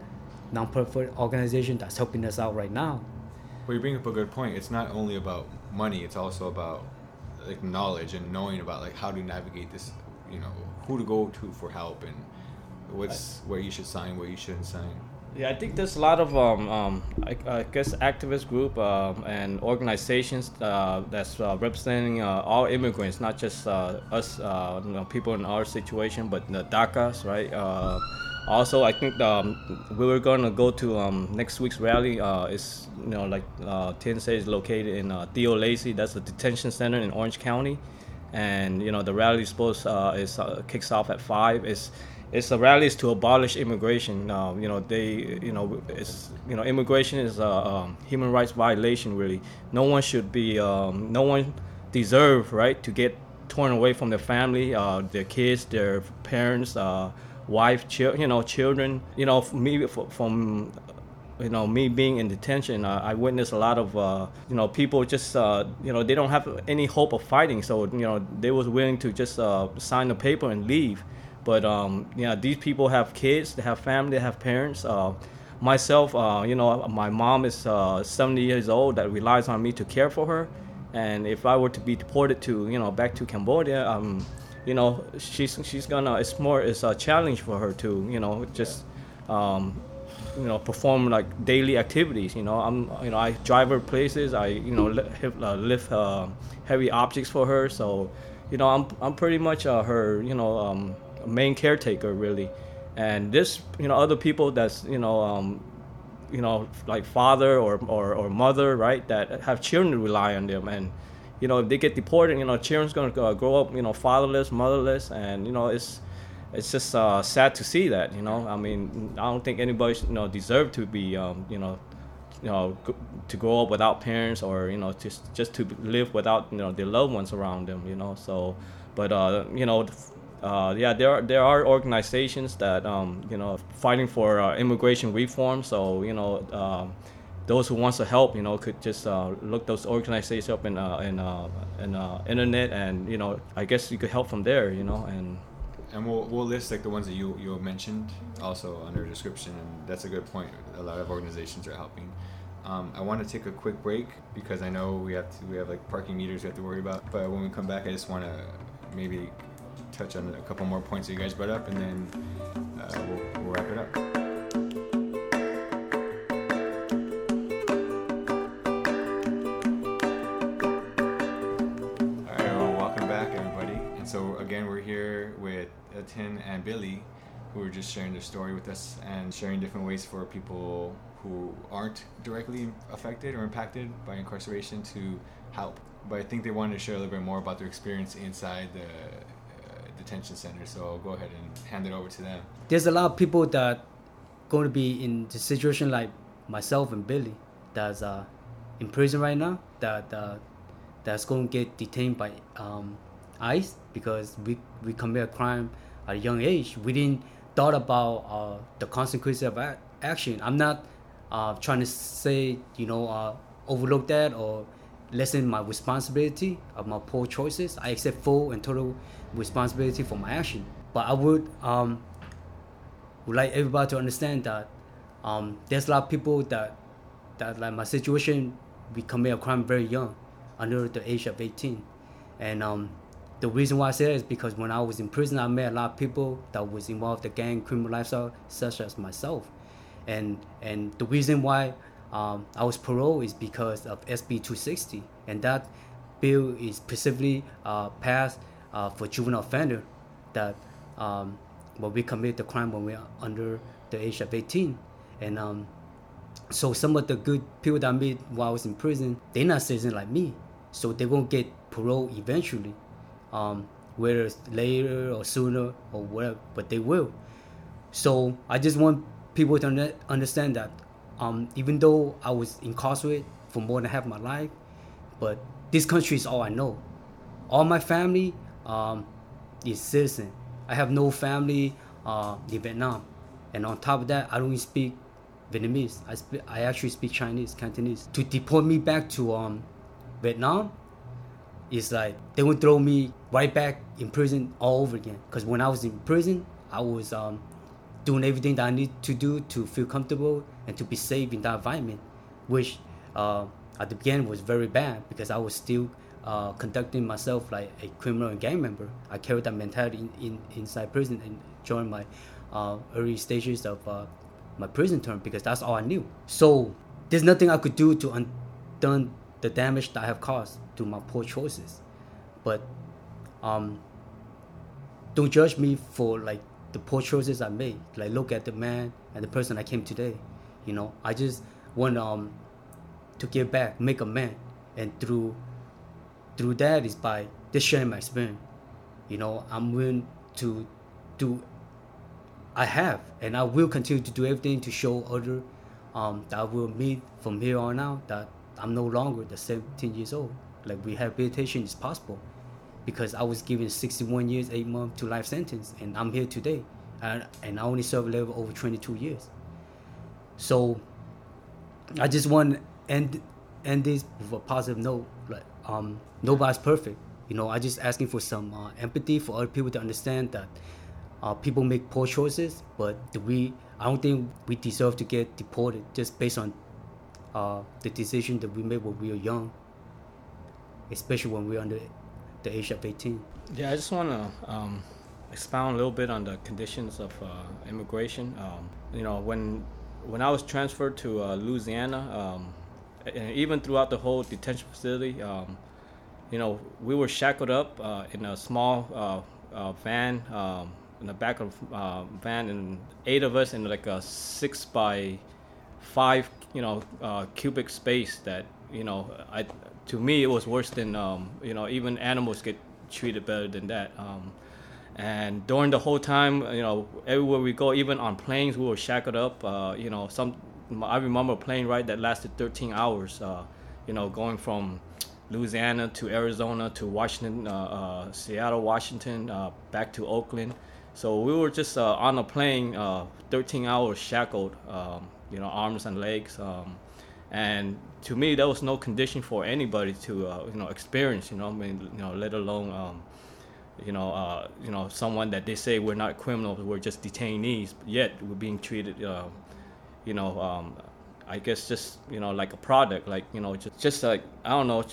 non-profit organizations that's helping us out right now. Well, you bring up a good point. It's not only about money. It's also about like knowledge and knowing about like how to navigate this. You know, who to go to for help and what's where you should sign, where you shouldn't sign. Yeah, I think there's a lot of um, um, I, I guess activist group um, and organizations uh, that's uh, representing uh, all immigrants, not just uh, us, uh, you know, people in our situation, but the DACAs, right? Uh, also, I think um, we were going to go to um, next week's rally. Uh, it's you know like uh, Tin says, located in uh, Theo Lacy. That's a detention center in Orange County, and you know the rally is supposed uh, is uh, kicks off at five. It's it's a rally to abolish immigration. Uh, you know, they, you know, it's, you know, immigration is a um, human rights violation. Really, no one should be, um, no one deserve right to get torn away from their family, uh, their kids, their parents, uh, wife, chil- you know, children. You know, me from. You know, me being in detention, uh, I witnessed a lot of, uh, you know, people just, uh, you know, they don't have any hope of fighting. So, you know, they was willing to just uh, sign the paper and leave. But um, yeah, these people have kids, they have family, they have parents. Uh, myself, uh, you know, my mom is uh, 70 years old that relies on me to care for her. And if I were to be deported to, you know, back to Cambodia, um, you know, she's she's gonna. It's more. It's a challenge for her to, you know, just, um, you know, perform like daily activities. You know, I'm, you know, I drive her places. I, you know, uh, lift uh, heavy objects for her. So, you know, I'm I'm pretty much uh, her, you know. Um, main caretaker really and this you know other people that's you know um, you know like father or, or, or mother right that have children rely on them and you know if they get deported you know children's gonna uh, grow up you know fatherless motherless and you know it's it's just uh, sad to see that you know i mean i don't think anybody you know deserve to be um, you know you know to grow up without parents or you know just just to live without you know their loved ones around them you know so but uh, you know uh, yeah, there are there are organizations that um, you know fighting for uh, immigration reform. So you know, um, those who wants to help, you know, could just uh, look those organizations up in uh, in uh, in uh, internet, and you know, I guess you could help from there. You know, and And we'll, we'll list like the ones that you you mentioned also under description, and that's a good point. A lot of organizations are helping. Um, I want to take a quick break because I know we have to, we have like parking meters we have to worry about. But when we come back, I just want to maybe touch on a couple more points that you guys brought up, and then uh, we'll, we'll wrap it up. All right, well, welcome back, everybody. And so again, we're here with with uh, Tin and Billy, who are just sharing their story with us and sharing different ways for people who aren't directly affected or impacted by incarceration to help. But I think they wanted to share a little bit more about their experience inside the detention center. So I'll go ahead and hand it over to them. There's a lot of people that going to be in the situation like myself and Billy that's uh, in prison right now that uh, that's going to get detained by um, ICE because we we commit a crime at a young age. We didn't thought about uh, the consequences of a- action. I'm not uh, trying to say you know uh, overlook that or lessen my responsibility of my poor choices. I accept full and total responsibility for my action. But I would um, would like everybody to understand that um, there's a lot of people that that like my situation we commit a crime very young under the age of 18 and um, the reason why i say that is because when i was in prison i met a lot of people that was involved in gang criminal lifestyle such as myself. And and the reason why um, i was paroled is because of sb 260 and that bill is specifically uh, passed uh, for juvenile offender that um, when we commit the crime when we're under the age of 18 and um, so some of the good people that I met while I was in prison, they're not citizens like me. So they won't get parole eventually. Um, whether it's later or sooner or whatever, but they will. So I just want people to under- understand that um, even though I was incarcerated for more than half my life, but this country is all I know. All my family um, is citizen. I have no family uh, in Vietnam, and on top of that, I don't speak Vietnamese. I speak, I actually speak Chinese, Cantonese. To deport me back to um, Vietnam, is like they would throw me right back in prison all over again. Because when I was in prison, I was um, doing everything that I need to do to feel comfortable and to be safe in that environment, which uh, at the beginning was very bad because I was still uh, conducting myself like a criminal and gang member. I carried that mentality in, in, inside prison and during my uh, early stages of uh, my prison term because that's all I knew. So there's nothing I could do to undo the damage that I have caused through my poor choices. But um, don't judge me for like the poor choices I made. Like look at the man and the person I came today. You know, I just want um to give back, make a man, and through through that is by just sharing my experience. You know, I'm willing to do. I have, and I will continue to do everything to show other um, that will meet from here on out that I'm no longer the 17 years old. Like rehabilitation is possible, because I was given 61 years, eight months to life sentence, and I'm here today, and, and I only served level over 22 years. So I just want to end end this with a positive note. Like um, nobody's perfect. You know, I just asking for some uh, empathy for other people to understand that uh, people make poor choices, but we? I don't think we deserve to get deported just based on uh, the decision that we made when we were young, especially when we're under the age of 18. Yeah, I just want to um, expound a little bit on the conditions of uh, immigration. Um, you know, when when I was transferred to uh, Louisiana, um, and even throughout the whole detention facility, um, you know, we were shackled up uh, in a small uh, uh, van um, in the back of uh, van, and eight of us in like a six by five, you know, uh, cubic space. That you know, I to me it was worse than um, you know even animals get treated better than that. Um, and during the whole time, you know, everywhere we go, even on planes, we were shackled up. Uh, you know, some I remember a plane ride that lasted 13 hours. Uh, you know, going from Louisiana to Arizona to Washington, uh, uh, Seattle, Washington, uh, back to Oakland. So we were just on a plane, uh, 13 hours shackled, um, you know, arms and legs. Um, and to me, that was no condition for anybody to, uh, you know, experience. You know, I mean, you know, let alone, um, you know, uh, you know, someone that they say we're not criminals, we're just detainees, yet we're being treated, uh, you know, um, I guess just you know like a product, like you know, just just like I don't know,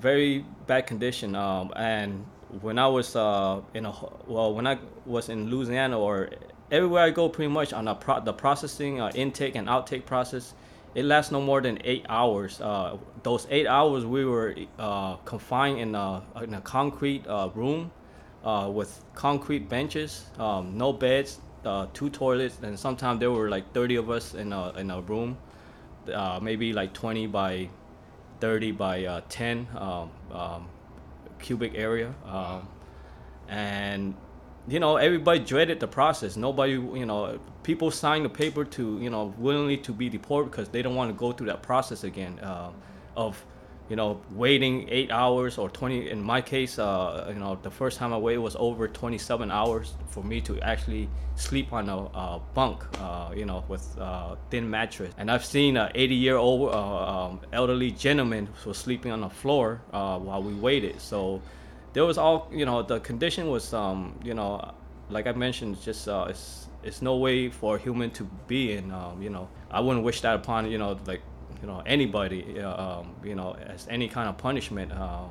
very bad condition. Um, and when I was uh, in a well, when I was in Louisiana or everywhere I go, pretty much on pro- the processing, uh, intake and outtake process, it lasts no more than eight hours. Uh, those eight hours we were uh, confined in a in a concrete uh, room, uh, with concrete benches, um, no beds, uh, two toilets, and sometimes there were like 30 of us in a in a room, uh, maybe like 20 by 30 by uh, 10 um, um, cubic area, um, and you know everybody dreaded the process. Nobody, you know, people signed the paper to you know willingly to be deported because they don't want to go through that process again uh, of you know, waiting eight hours or 20. In my case, uh, you know, the first time I waited was over 27 hours for me to actually sleep on a uh, bunk, uh, you know, with uh, thin mattress. And I've seen an 80 year old uh, um, elderly gentleman who was sleeping on the floor uh, while we waited. So there was all, you know, the condition was, um, you know, like I mentioned, just it's, it's no way for a human to be in, um, you know, I wouldn't wish that upon, you know, like you know anybody um, you know as any kind of punishment um,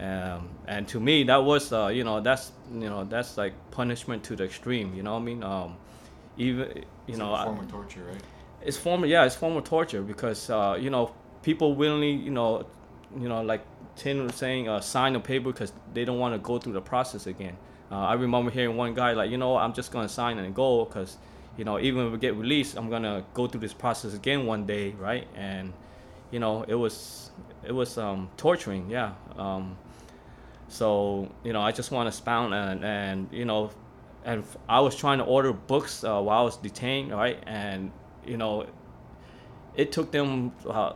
um, and to me that was uh, you know that's you know that's like punishment to the extreme you know what I mean? Um, even you It's know like form of torture, right? it's form yeah it's form of torture because uh, you know people willingly you know you know like Tin was saying uh, sign a paper because they don't want to go through the process again. Uh, I remember hearing one guy like you know I'm just gonna sign and go because you know even if we get released I'm gonna go through this process again one day right? And you know it was it was um, torturing yeah. Um, so you know I just want to expound and and you know and I was trying to order books uh, while I was detained right? And you know it took them uh,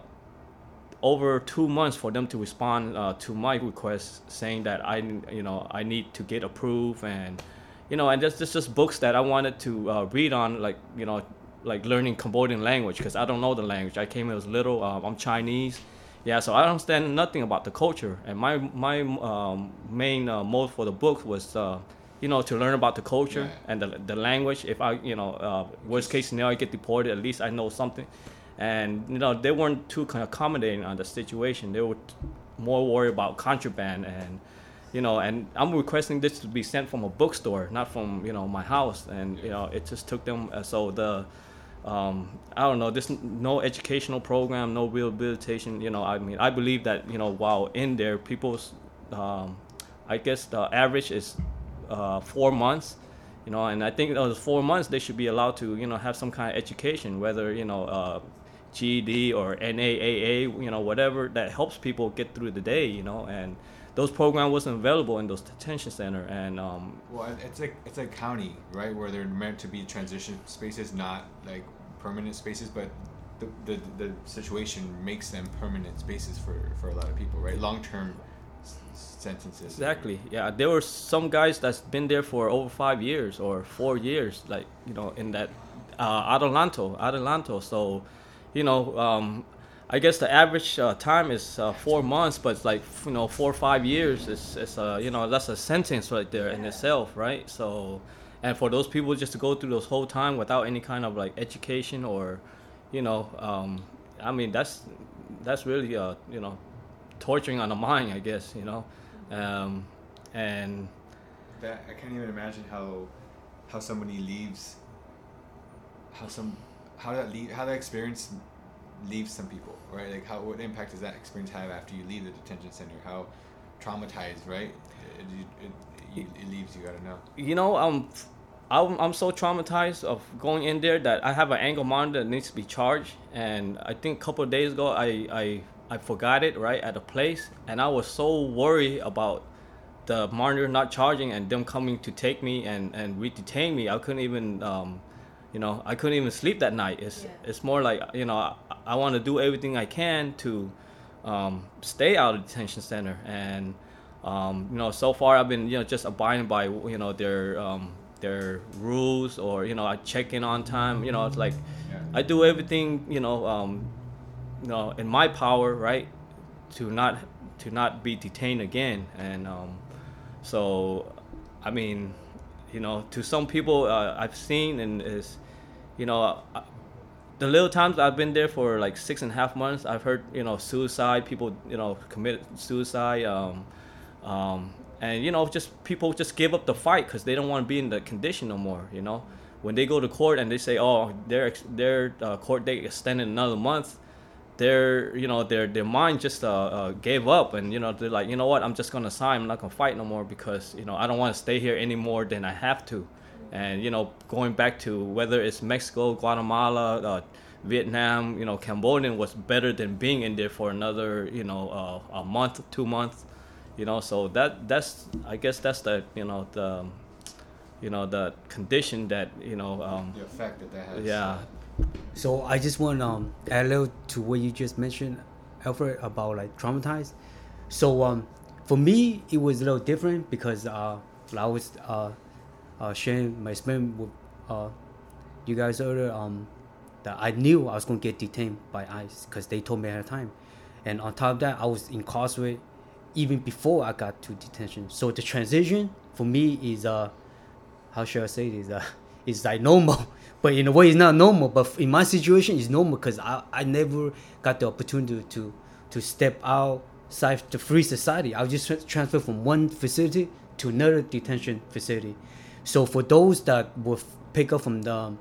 over two months for them to respond uh, to my request saying that I you know I need to get approved and you know and just just just books that I wanted to uh, read on like you know like learning Cambodian language because I don't know the language. I came here as little um, I'm Chinese. Yeah so I don't understand nothing about the culture. And my my um, main uh, mode for the book was uh, you know to learn about the culture Right. and the, the language. If I you know uh, worst case scenario I get deported at least I know something. And you know they weren't too kind of accommodating on the situation. They were t- more worried about contraband and you know and i'm requesting this to be sent from a bookstore not from you know my house and you know it just took them uh, so the um, i don't know this no educational program no rehabilitation you know i mean i believe that you know while in there people's um, i guess the average is uh, four months you know and i think those four months they should be allowed to you know have some kind of education whether you know uh, GED or NAAA, you know, whatever that helps people get through the day, you know, and those programs wasn't available in those detention center, and um, Well, it's like it's like county, right, where they're meant to be transition spaces, not like permanent spaces. But the the, the situation makes them permanent spaces for for a lot of people, right? Long term sentences. exactly, yeah, there were some guys that's been there for over five years or four years, like you know, in that uh, Adelanto, Adelanto. So, you know, um, I guess the average uh, time is uh, four months, but it's like you know, four or five years is is uh, you know that's a sentence right there in itself, right? So, and for those people just to go through those whole time without any kind of like education or, you know, um, I mean that's that's really uh you know, torturing on the mind, I guess you know, um, and That I can't even imagine how how somebody leaves. How some how that leave how that experience leaves some people, right? Like how what impact does that experience have after you leave the detention center? How traumatized, right? It, it, it, it leaves you. I don't know. you know, um, I'm, I'm so traumatized of going in there that I have an ankle monitor that needs to be charged, and I think a couple days ago I, I I forgot it right at a place, and I was so worried about the monitor not charging and them coming to take me and and re-detain me. I couldn't even um, you know, I couldn't even sleep that night. It's Yeah. it's more like you know, I, I want to do everything I can to um, stay out of the detention center and um, you know so far i've been you know just abiding by you know their um, their rules or you know i check in on time you know it's like Yeah. i do everything you know um, you know in my power right to not to not be detained again and um, so i mean you know to some people uh, i've seen and is you know uh, the little times I've been there for like six and a half months, I've heard you know suicide people you know commit suicide, um, um, and you know just people just give up the fight because they don't want to be in the condition no more. You know, when they go to court and they say, oh, their their uh, court date extended another month, their you know their their mind just uh, uh, gave up and you know they're like you know what? I'm just gonna sign. I'm not gonna fight no more because you know i don't want to stay here any more than i have to and you know going back to whether it's mexico guatemala uh, vietnam you know cambodian was better than being in there for another you know uh, a month two months you know so that that's i guess that's the you know the you know the condition that you know um, The effect that that has. yeah So I just want to um, add a little to what you just mentioned, Alfred, about like traumatized. So um, for me, it was a little different because uh, I was uh, uh, my experience with uh, you guys earlier. Um, that I knew I was going to get detained by ICE because they told me ahead of time, and on top of that, I was incarcerated even before I got to detention. So the transition for me is uh, how should I say this? Uh, it's like normal, but in a way, it's not normal. But in my situation, it's normal because I, I never got the opportunity to to step outside the free society. I was just transferred from one facility to another detention facility. So for those that were pick up from the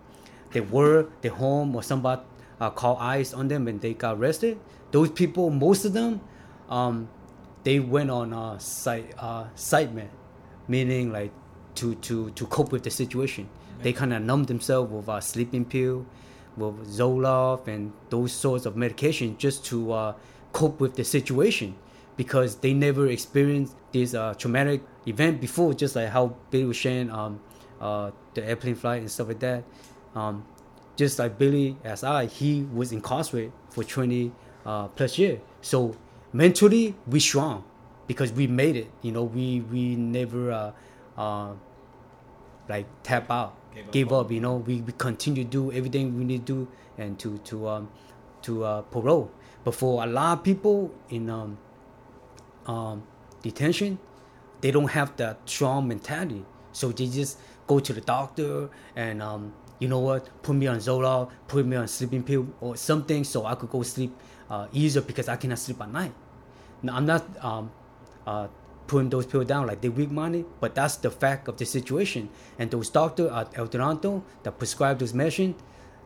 their work, their home, or somebody uh, call ICE on them and they got arrested, those people, most of them, um, they went on uh, site uh, man, meaning like to to to cope with the situation. They kind of numb themselves with a sleeping pill, with Zoloft and those sorts of medication just to uh, cope with the situation because they never experienced this uh, traumatic event before. Just like how Billy was sharing um, uh, the airplane flight and stuff like that. Um, just like Billy, as I, he was incarcerated for 20 uh, plus years. So mentally, we strong because we made it. You know, we we never uh, uh, like tap out, Gave up give up. You know, we, we continue to do everything we need to do and to to um to uh, parole. But for a lot of people in um, um, detention, they don't have that strong mentality. So they just go to the doctor and um, you know what, put me on Zoloft, put me on sleeping pill or something so I could go sleep uh, easier because I cannot sleep at night. Now, I'm not um, uh, putting those pills down like they weak money, but that's the fact of the situation. And those doctors at Adelanto that prescribe those medicine,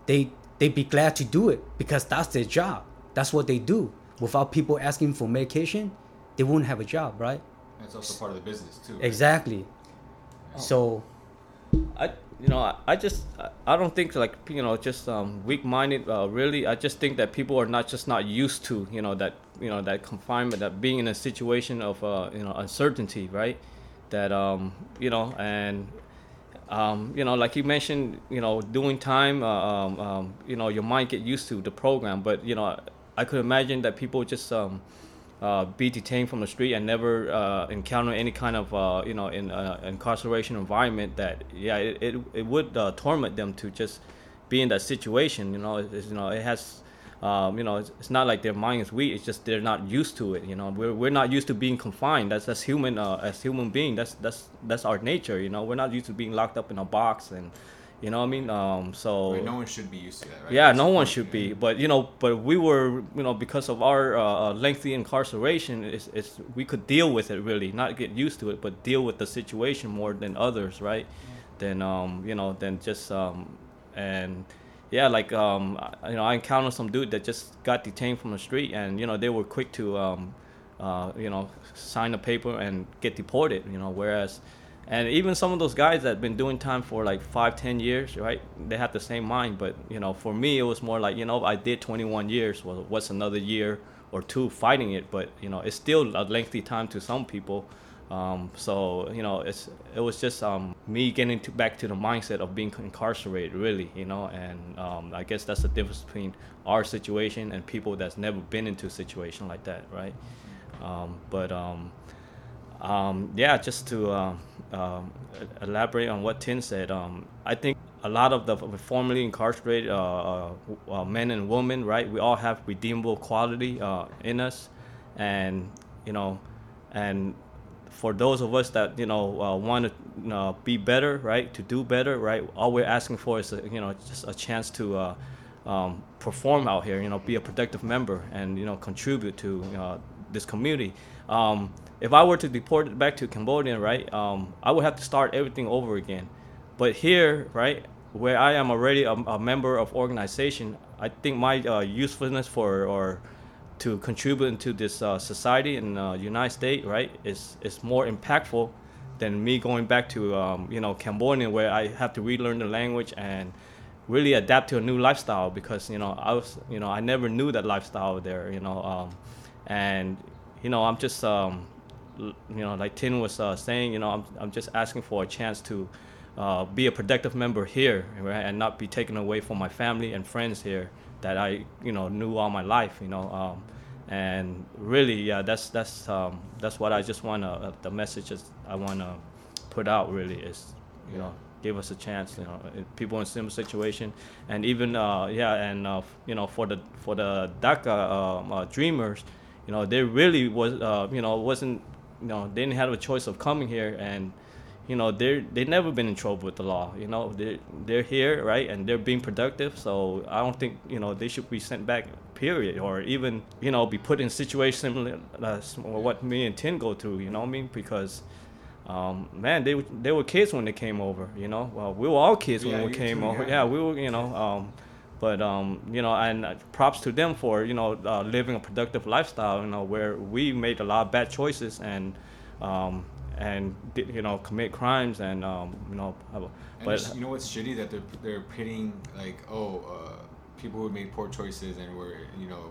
they they be glad to do it because that's their job. That's what they do. Without people asking for medication, they wouldn't have a job, right? It's also part of the business too. right? Exactly. So I you know I, I just I- I don't think like you know just um, weak-minded uh, really I just think that people are not just not used to you know that you know that confinement that being in a situation of uh, you know uncertainty right that um you know and um, you know like you mentioned you know doing time uh, um, um, you know your mind get used to the program but you know I could imagine that people just um, uh, be detained from the street and never uh, encounter any kind of uh, you know in uh, incarceration environment that yeah it, it, it would uh, torment them to just be in that situation you know? It, you know it has um, you know it's, it's not like their mind is weak it's just they're not used to it you know? We're, we're not used to being confined. That's that's human as human being that's that's that's our nature you know? We're not used to being locked up in a box and you know what I mean um, so no one should be used to that, right? yeah, That's no one should yeah. be. But you know, but we were, you know, because of our uh, uh, lengthy incarceration, it's, it's we could deal with it really, not get used to it, but deal with the situation more than others, right? Than um, you know, than just um, and yeah, like um, I- you know, I encountered some dude that just got detained from the street, and you know, they were quick to um, uh, you know, sign a paper and get deported, you know, whereas and even some of those guys that have been doing time for like five ten years right they have the same mind. But you know for me it was more like you know i did 21 years well what's another year or two fighting it? But you know it's still a lengthy time to some people. Um, so you know it's it was just um, me getting to, back to the mindset of being incarcerated really you know? And um, i guess that's the difference between our situation and people that's never been into a situation like that right? Um, but um, yeah, just to uh, e- elaborate on what Tin said, um, I think a lot of the formerly incarcerated uh, uh, uh, men and women, right? We all have redeemable quality uh, in us, and you know, and for those of us that you know uh, want to uh, be better, right? To do better, right? All we're asking for is a, you know just a chance to. Uh, um, perform out here, you know, be a productive member and you know contribute to uh, this community. Um, if I were to deport it back to Cambodia, right, um, I would have to start everything over again. But here, right, where I am already a, a member of organization, I think my uh, usefulness for or to contribute into this uh, society in the uh, United States, right, is is more impactful than me going back to um, you know Cambodia where I have to relearn the language and really adapt to a new lifestyle because you know I was you know I never knew that lifestyle there you know um, and you know I'm just um, you know like Tin was uh, saying you know I'm, I'm just asking for a chance to uh, be a productive member here right? and not be taken away from my family and friends here that I you know knew all my life you know um, and really yeah that's that's um, that's what I just want to uh, the messages I want to put out really is you know give us a chance. You know, people in similar situation, and even uh, yeah, and uh, you know, for the for the DACA um, uh, dreamers, you know, they really was uh, you know wasn't you know they didn't have a choice of coming here and. You know, they're they never been in trouble with the law. You know, they they're here, right, and they're being productive. So I don't think you know they should be sent back, period, or even you know be put in situations similar uh, what me and Tin go through. You know what I mean? Because um, man, they they were kids when they came over. You know, well, we were all kids when we came too, over. yeah. Yeah, we were. You know, um, but um, you know, and uh, props to them for you know uh, living a productive lifestyle. You know, where we made a lot of bad choices and um, and you know commit crimes and um, you know, And but it's- you know what's shitty that they're they're pitting like oh uh, people who made poor choices and were you know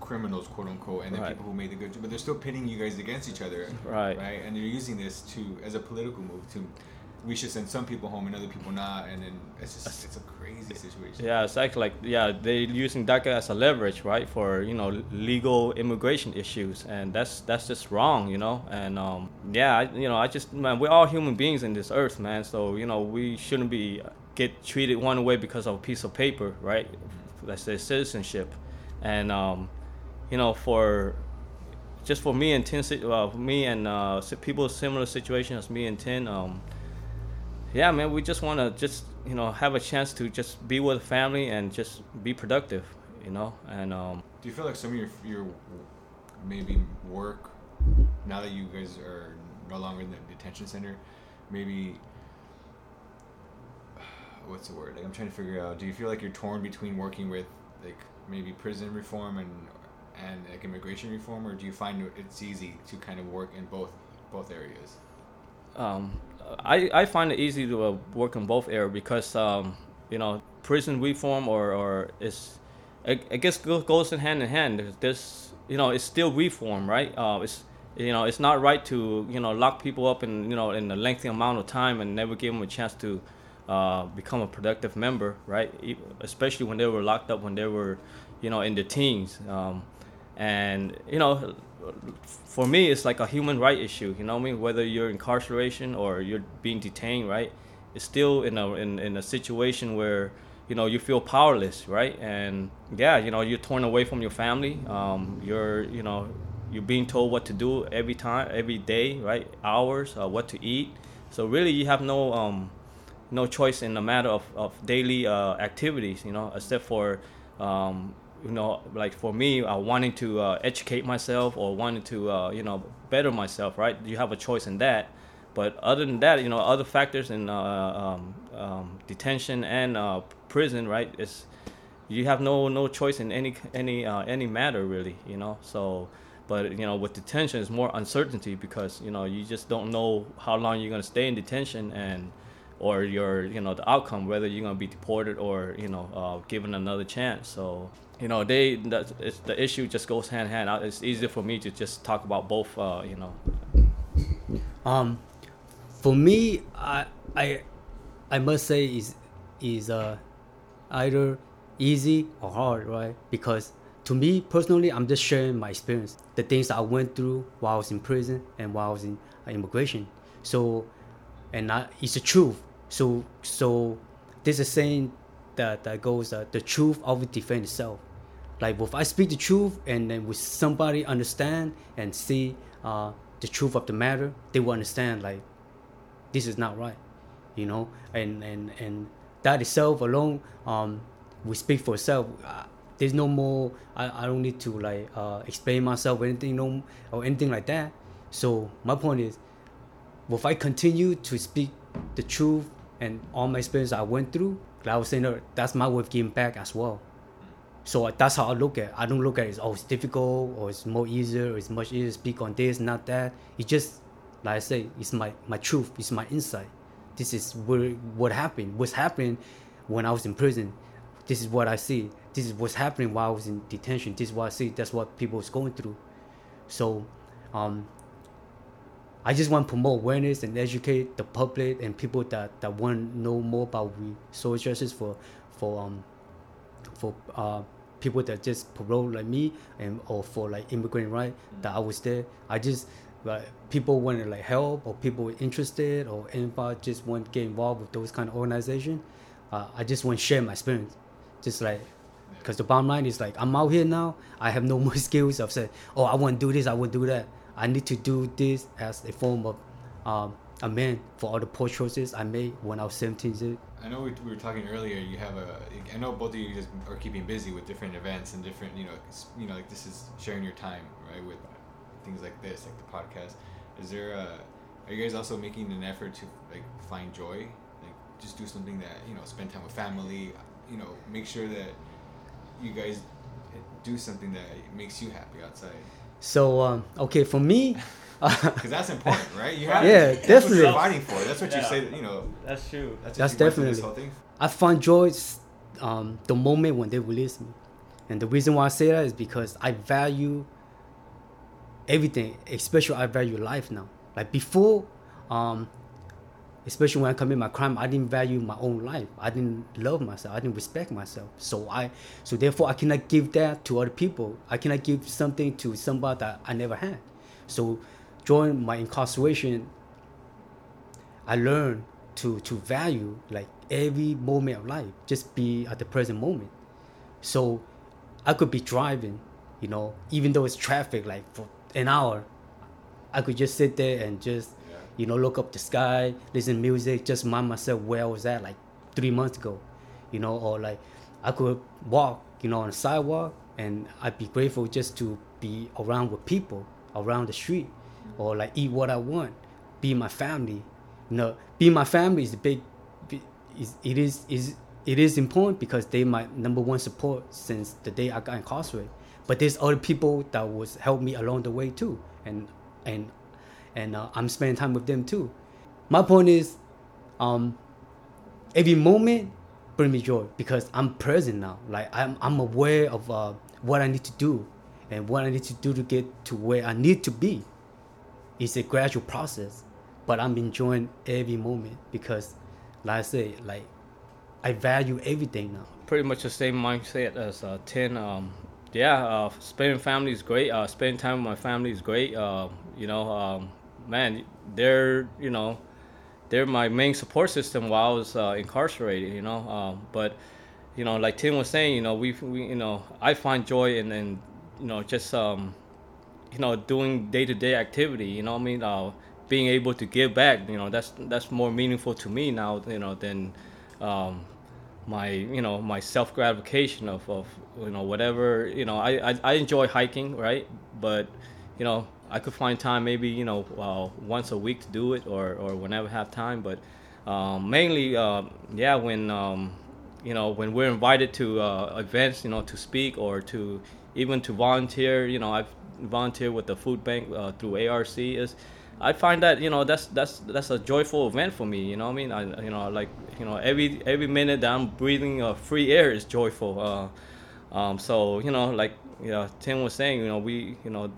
criminals quote unquote and then Right. people who made the good but they're still pitting you guys against each other Right. right and they're using this to as a political move to we should send some people home and other people not and then it's just it's a crazy situation Yeah, it's actually like yeah, they're using DACA as a leverage, right, for you know legal immigration issues, and that's that's just wrong, you know. And um, yeah, I, you know, I just man, we're all human beings in this earth, man. So you know, we shouldn't be get treated one way because of a piece of paper, right? That says citizenship, and um, you know, for just for me and si- uh, for me and uh, people similar situation as me and Tin, um, yeah, man, we just want to just you know have a chance to just be with the family and just be productive, you know. And um, do you feel like some of your your maybe work now that you guys are no longer in the detention center maybe what's the word like i'm trying to figure out do you feel like you're torn between working with like maybe prison reform and and like immigration reform or do you find it's easy to kind of work in both both areas um, I, I find it easy to uh, work in both areas because um, you know prison reform or or is I, I guess go- goes in hand in hand. There's you know it's still reform, right? Uh, it's you know it's not right to you know lock people up in you know in a lengthy amount of time and never give them a chance to uh, become a productive member, right? Especially when they were locked up when they were you know in the teens. Um, and you know for me it's like a human right issue you know what i mean? Whether you're incarceration or you're being detained right? It's still in a in, in a situation where you know you feel powerless right? And yeah you know you're torn away from your family. Um, you're you know you're being told what to do every time every day right? Hours uh, what to eat. So really you have no um, no choice in the matter of, of daily uh, activities, you know, except for, um, you know, like for me, uh, wanting to uh, educate myself or wanting to, uh, you know, better myself, right? You have a choice in that. But other than that, you know, other factors in uh, um, um, detention and uh, prison, right? Is you have no no choice in any any uh, any matter really, you know. So, but you know, with detention, it's more uncertainty because you know you just don't know how long you're gonna stay in detention and or your you know the outcome whether you're gonna be deported or you know uh, given another chance. So you know they that it's, the issue just goes hand in hand. It's easier for me to just talk about both. Uh, you know. Um, for me, I I I must say is is uh either easy or hard, right? Because to me personally, I'm just sharing my experience, the things I went through while I was in prison and while I was in uh, immigration. So, and I, it's the truth. So so there's a saying that that goes uh, the truth always defend itself like if I speak the truth and then with somebody understand and see uh, the truth of the matter, they will understand like this is not right, you know, and and and that itself alone, um, we speak for itself. Uh, there's no more. I, I don't need to like uh, explain myself or anything no or anything like that. So my point is, if I continue to speak the truth and all my experience I went through, I was saying, earlier, that's my way of giving back as well. So that's how I look at. it. I don't look at it as oh it's difficult or it's more easier or it's much easier to speak on this, not that. It just like I say, it's my my truth, it's my insight. This is where, what happened. What's happening when I was in prison. This is what I see. This is what's happening while I was in detention. This is what I see. That's what people was going through. So, um, I just want to promote awareness and educate the public and people that, that want to know more about social justice for for um for uh people that just parole like me and or for like immigrant right that I was there. I just like people want to like help or people interested or anybody just want to get involved with those kind of organization. Uh, I just want to share my experience, just like because the bottom line is like I'm out here now. I have no more skills. I've said, oh, I want to do this. I want to do that. I need to do this as a form of um, a man for all the poor choices I made when I was 17. I know we, we were talking earlier. You have a. I know both of you just are keeping busy with different events and different. You know, you know, like this is sharing your time, right? With things like this, like the podcast. Is there a? Are you guys also making an effort to like find joy? Like just do something that you know, spend time with family. You know, make sure that you guys do something that makes you happy outside. So um, okay, for me, Because that's important, right? You have Yeah, that's definitely. What you're fighting for. That's what you Yeah. say. You know, That's true. that's, That's you went through this definitely- whole. I find joy um, the moment when they release me, and the reason why I say that is because I value everything, especially I value life now. Like before, um, especially when I commit my crime, I didn't value my own life. I didn't love myself. I didn't respect myself. So I, so therefore, I cannot give that to other people. I cannot give something to somebody that I never had. So during my incarceration, I learned to to value like every moment of life. Just be at the present moment. So I could be driving, you know, even though it's traffic like for an hour, I could just sit there and just. You know, look up the sky, listen to music, just mind myself where I was at like three months ago, you know, or like I could walk, you know, on the sidewalk and I'd be grateful just to be around with people around the street or like eat what I want, be my family. You know, be my family is a big, is it is is it is important because they my number one support since the day I got incarcerated. But there's other people that was help me along the way too, and and and uh, I'm spending time with them too. My point is, um, every moment bring me joy because I'm present now. Like I'm I'm aware of uh, what I need to do and what I need to do to get to where I need to be. It's a gradual process, but I'm enjoying every moment because, like I say, like I value everything now. pretty much the same mindset as uh, Tin um, yeah uh, spending family is great uh, spending time with my family is great uh, you know um, man they're you know they're my main support system while I was uh, incarcerated you know um, but you know like Tin was saying you know we, we you know I find joy in, in you know just um, you know doing day-to-day activity you know what I mean uh, being able to give back you know that's that's more meaningful to me now you know than um, my you know my self gratification of, of you know whatever you know I, I I enjoy hiking right but you know I could find time maybe you know uh, once a week to do it or or whenever I have time but um, mainly uh, yeah when um, you know when we're invited to uh, events you know to speak or to even to volunteer you know I've volunteered with the food bank uh, through ARC is I find that you know that's that's that's a joyful event for me. You know I mean? I you know like you know every every minute that I'm breathing uh, free air is joyful. Uh, um, so you know like you know Tin was saying you know we you know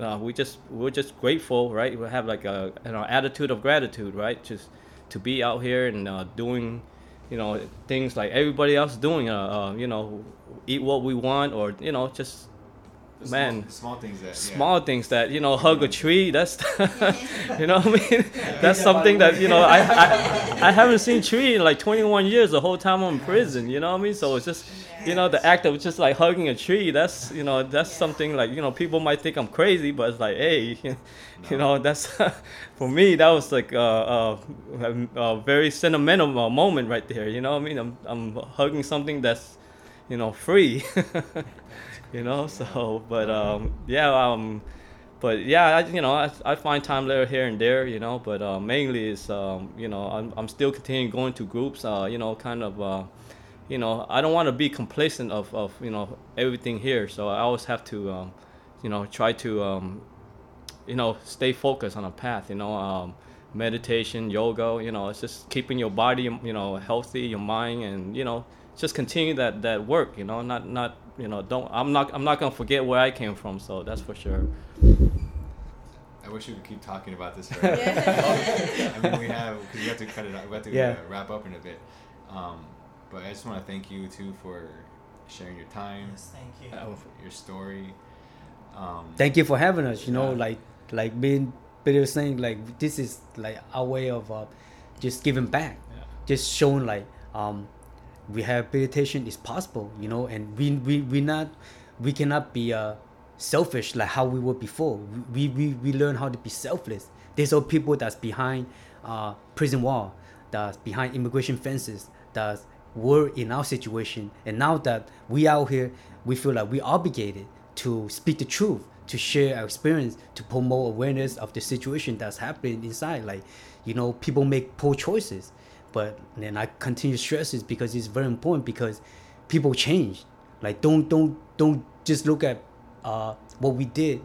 uh, we just we're just grateful right? We have like a you know attitude of gratitude right? Just to be out here and uh, doing you know things like everybody else doing. Uh, uh, you know eat what we want or you know just The Man. small, small things that yeah. small things that you know hug a tree that's you know what i mean that's something that you know I, I i haven't seen tree in like 21 years the whole time i'm in prison you know what i mean so it's just you know the act of just like hugging a tree that's you know that's something like you know people might think i'm crazy but it's like hey you know that's for me that was like a, a, a very sentimental moment right there you know what i mean? I'm, I'm hugging something that's you know free you know? So but um yeah um but yeah, I, you know, I, I find time there, here and there, you know, but uh, mainly is, um, you know, I'm, I'm still continuing going to groups, uh, you know, kind of, uh, you know, I don't want to be complacent of, of, you know, everything here. So I always have to, um, you know, try to, um, you know, stay focused on a path, you know, um, meditation, yoga, you know, it's just keeping your body, you know, healthy, your mind, and, you know, just continue that, that work, you know, not, not, you know, don't, I'm not, I'm not going to forget where I came from. So that's for sure. I wish we could keep talking about this forever. Yeah. I mean, we have because we have to cut it. out. We have to Yeah. uh, wrap up in a bit. Um, but I just want to thank you too for sharing your time, Yes, thank you. Uh, your story. Um, Thank you for having us. You know, like like being Peter was saying, like this is like our way of uh, just giving back, Yeah. just showing like um, rehabilitation is possible. You know, and we we we not we cannot be uh, selfish like how we were before. We we we learn how to be selfless. There's all people that's behind uh, prison wall, that's behind immigration fences, that's were in our situation, and now that we out here, we feel like we are obligated to speak the truth, to share our experience, to promote awareness of the situation that's happening inside. Like, you know, people make poor choices, but then I continue to stress this because it's very important because people change. Like, don't don't don't just look at uh, what we did,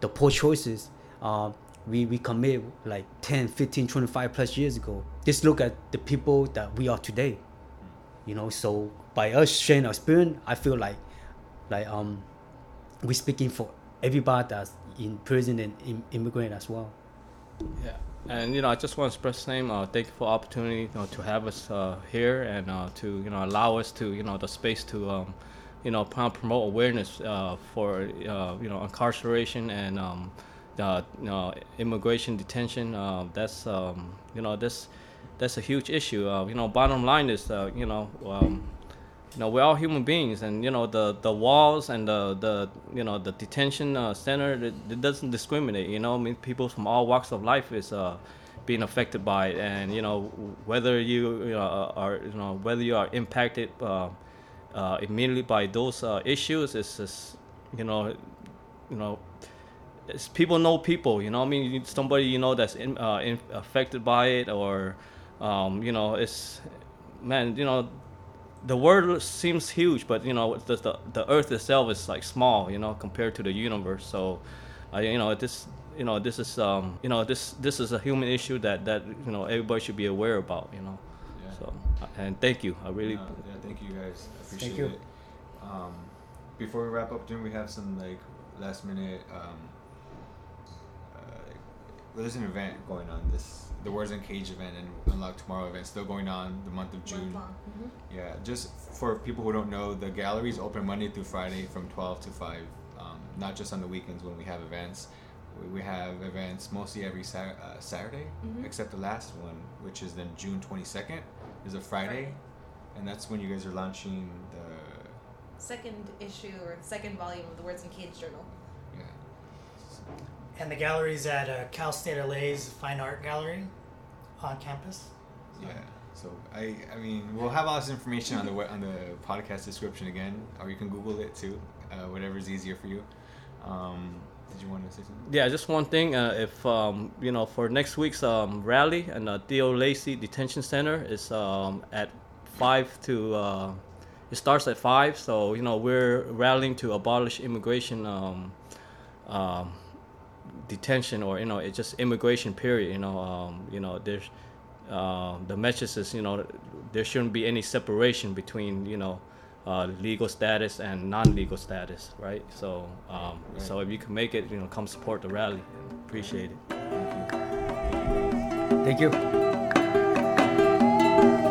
the poor choices. Uh, we, we commit like 10, 15, 25 plus years ago. Just look at the people that we are today you know so by us sharing our experience i feel like like um we're speaking for everybody that's in prison and im- immigrant as well Yeah, and you know, I just want to express the same. Uh, thank you for the opportunity you know, to have us uh, here and uh, to you know allow us to you know the space to um, you know prom- promote awareness uh, for uh, you know incarceration and um, uh, you know immigration detention. Uh, that's um, you know that's that's a huge issue. Uh, you know, bottom line is uh, you know. Um, you know we're all human beings and you know the the walls and the the you know the detention uh, center it, it doesn't discriminate you know i mean people from all walks of life is uh being affected by it and you know whether you, you know are you know whether you are impacted uh, uh, immediately by those uh, issues is you know you know it's people know people you know i mean somebody you know that's in, uh, in, affected by it or um, you know it's man you know the world seems huge, but you know the, the the Earth itself is like small, you know, compared to the universe. So, uh, you know this you know this is um you know this this is a human issue that that you know everybody should be aware about, you know. Yeah. So and thank you, I really. No, yeah, thank you guys. I appreciate you. it. Um, before we wrap up, do we have some like last minute? Um, well, there's an event going on. This the Words Uncaged event and Unlock Tomorrow event still going on the month of June. Mhm. Yeah, just for people who don't know, the gallery is open Monday through Friday from 12 to 5, um, not just on the weekends when we have events. We, we have events mostly every Sat- uh, Saturday, Mhm. except the last one, which is then June 22nd, is a Friday. Friday. And that's when you guys are launching the. Second issue or second volume of the Words Uncaged Journal. Yeah. And the gallery's at uh, Cal State LA's Fine Art Gallery on campus. Yeah. So I, I mean, we'll have all this information on the we- on the podcast description again, or you can Google it too, uh, whatever's easier for you. Um, did you want to say something? Yeah, just one thing. Uh, if um, you know, for next week's um, rally and uh, Theo Lacy Detention Center is um, at five to. Uh, it starts at five, so you know we're rallying to abolish immigration um, um, detention, or you know, it's just immigration. Period. You know, um, you know, there's uh, the message is you know there shouldn't be any separation between you know uh, legal status and non-legal status, right? So, um, Right. so if you can make it, you know, come support the rally. Appreciate it. Thank you. thank you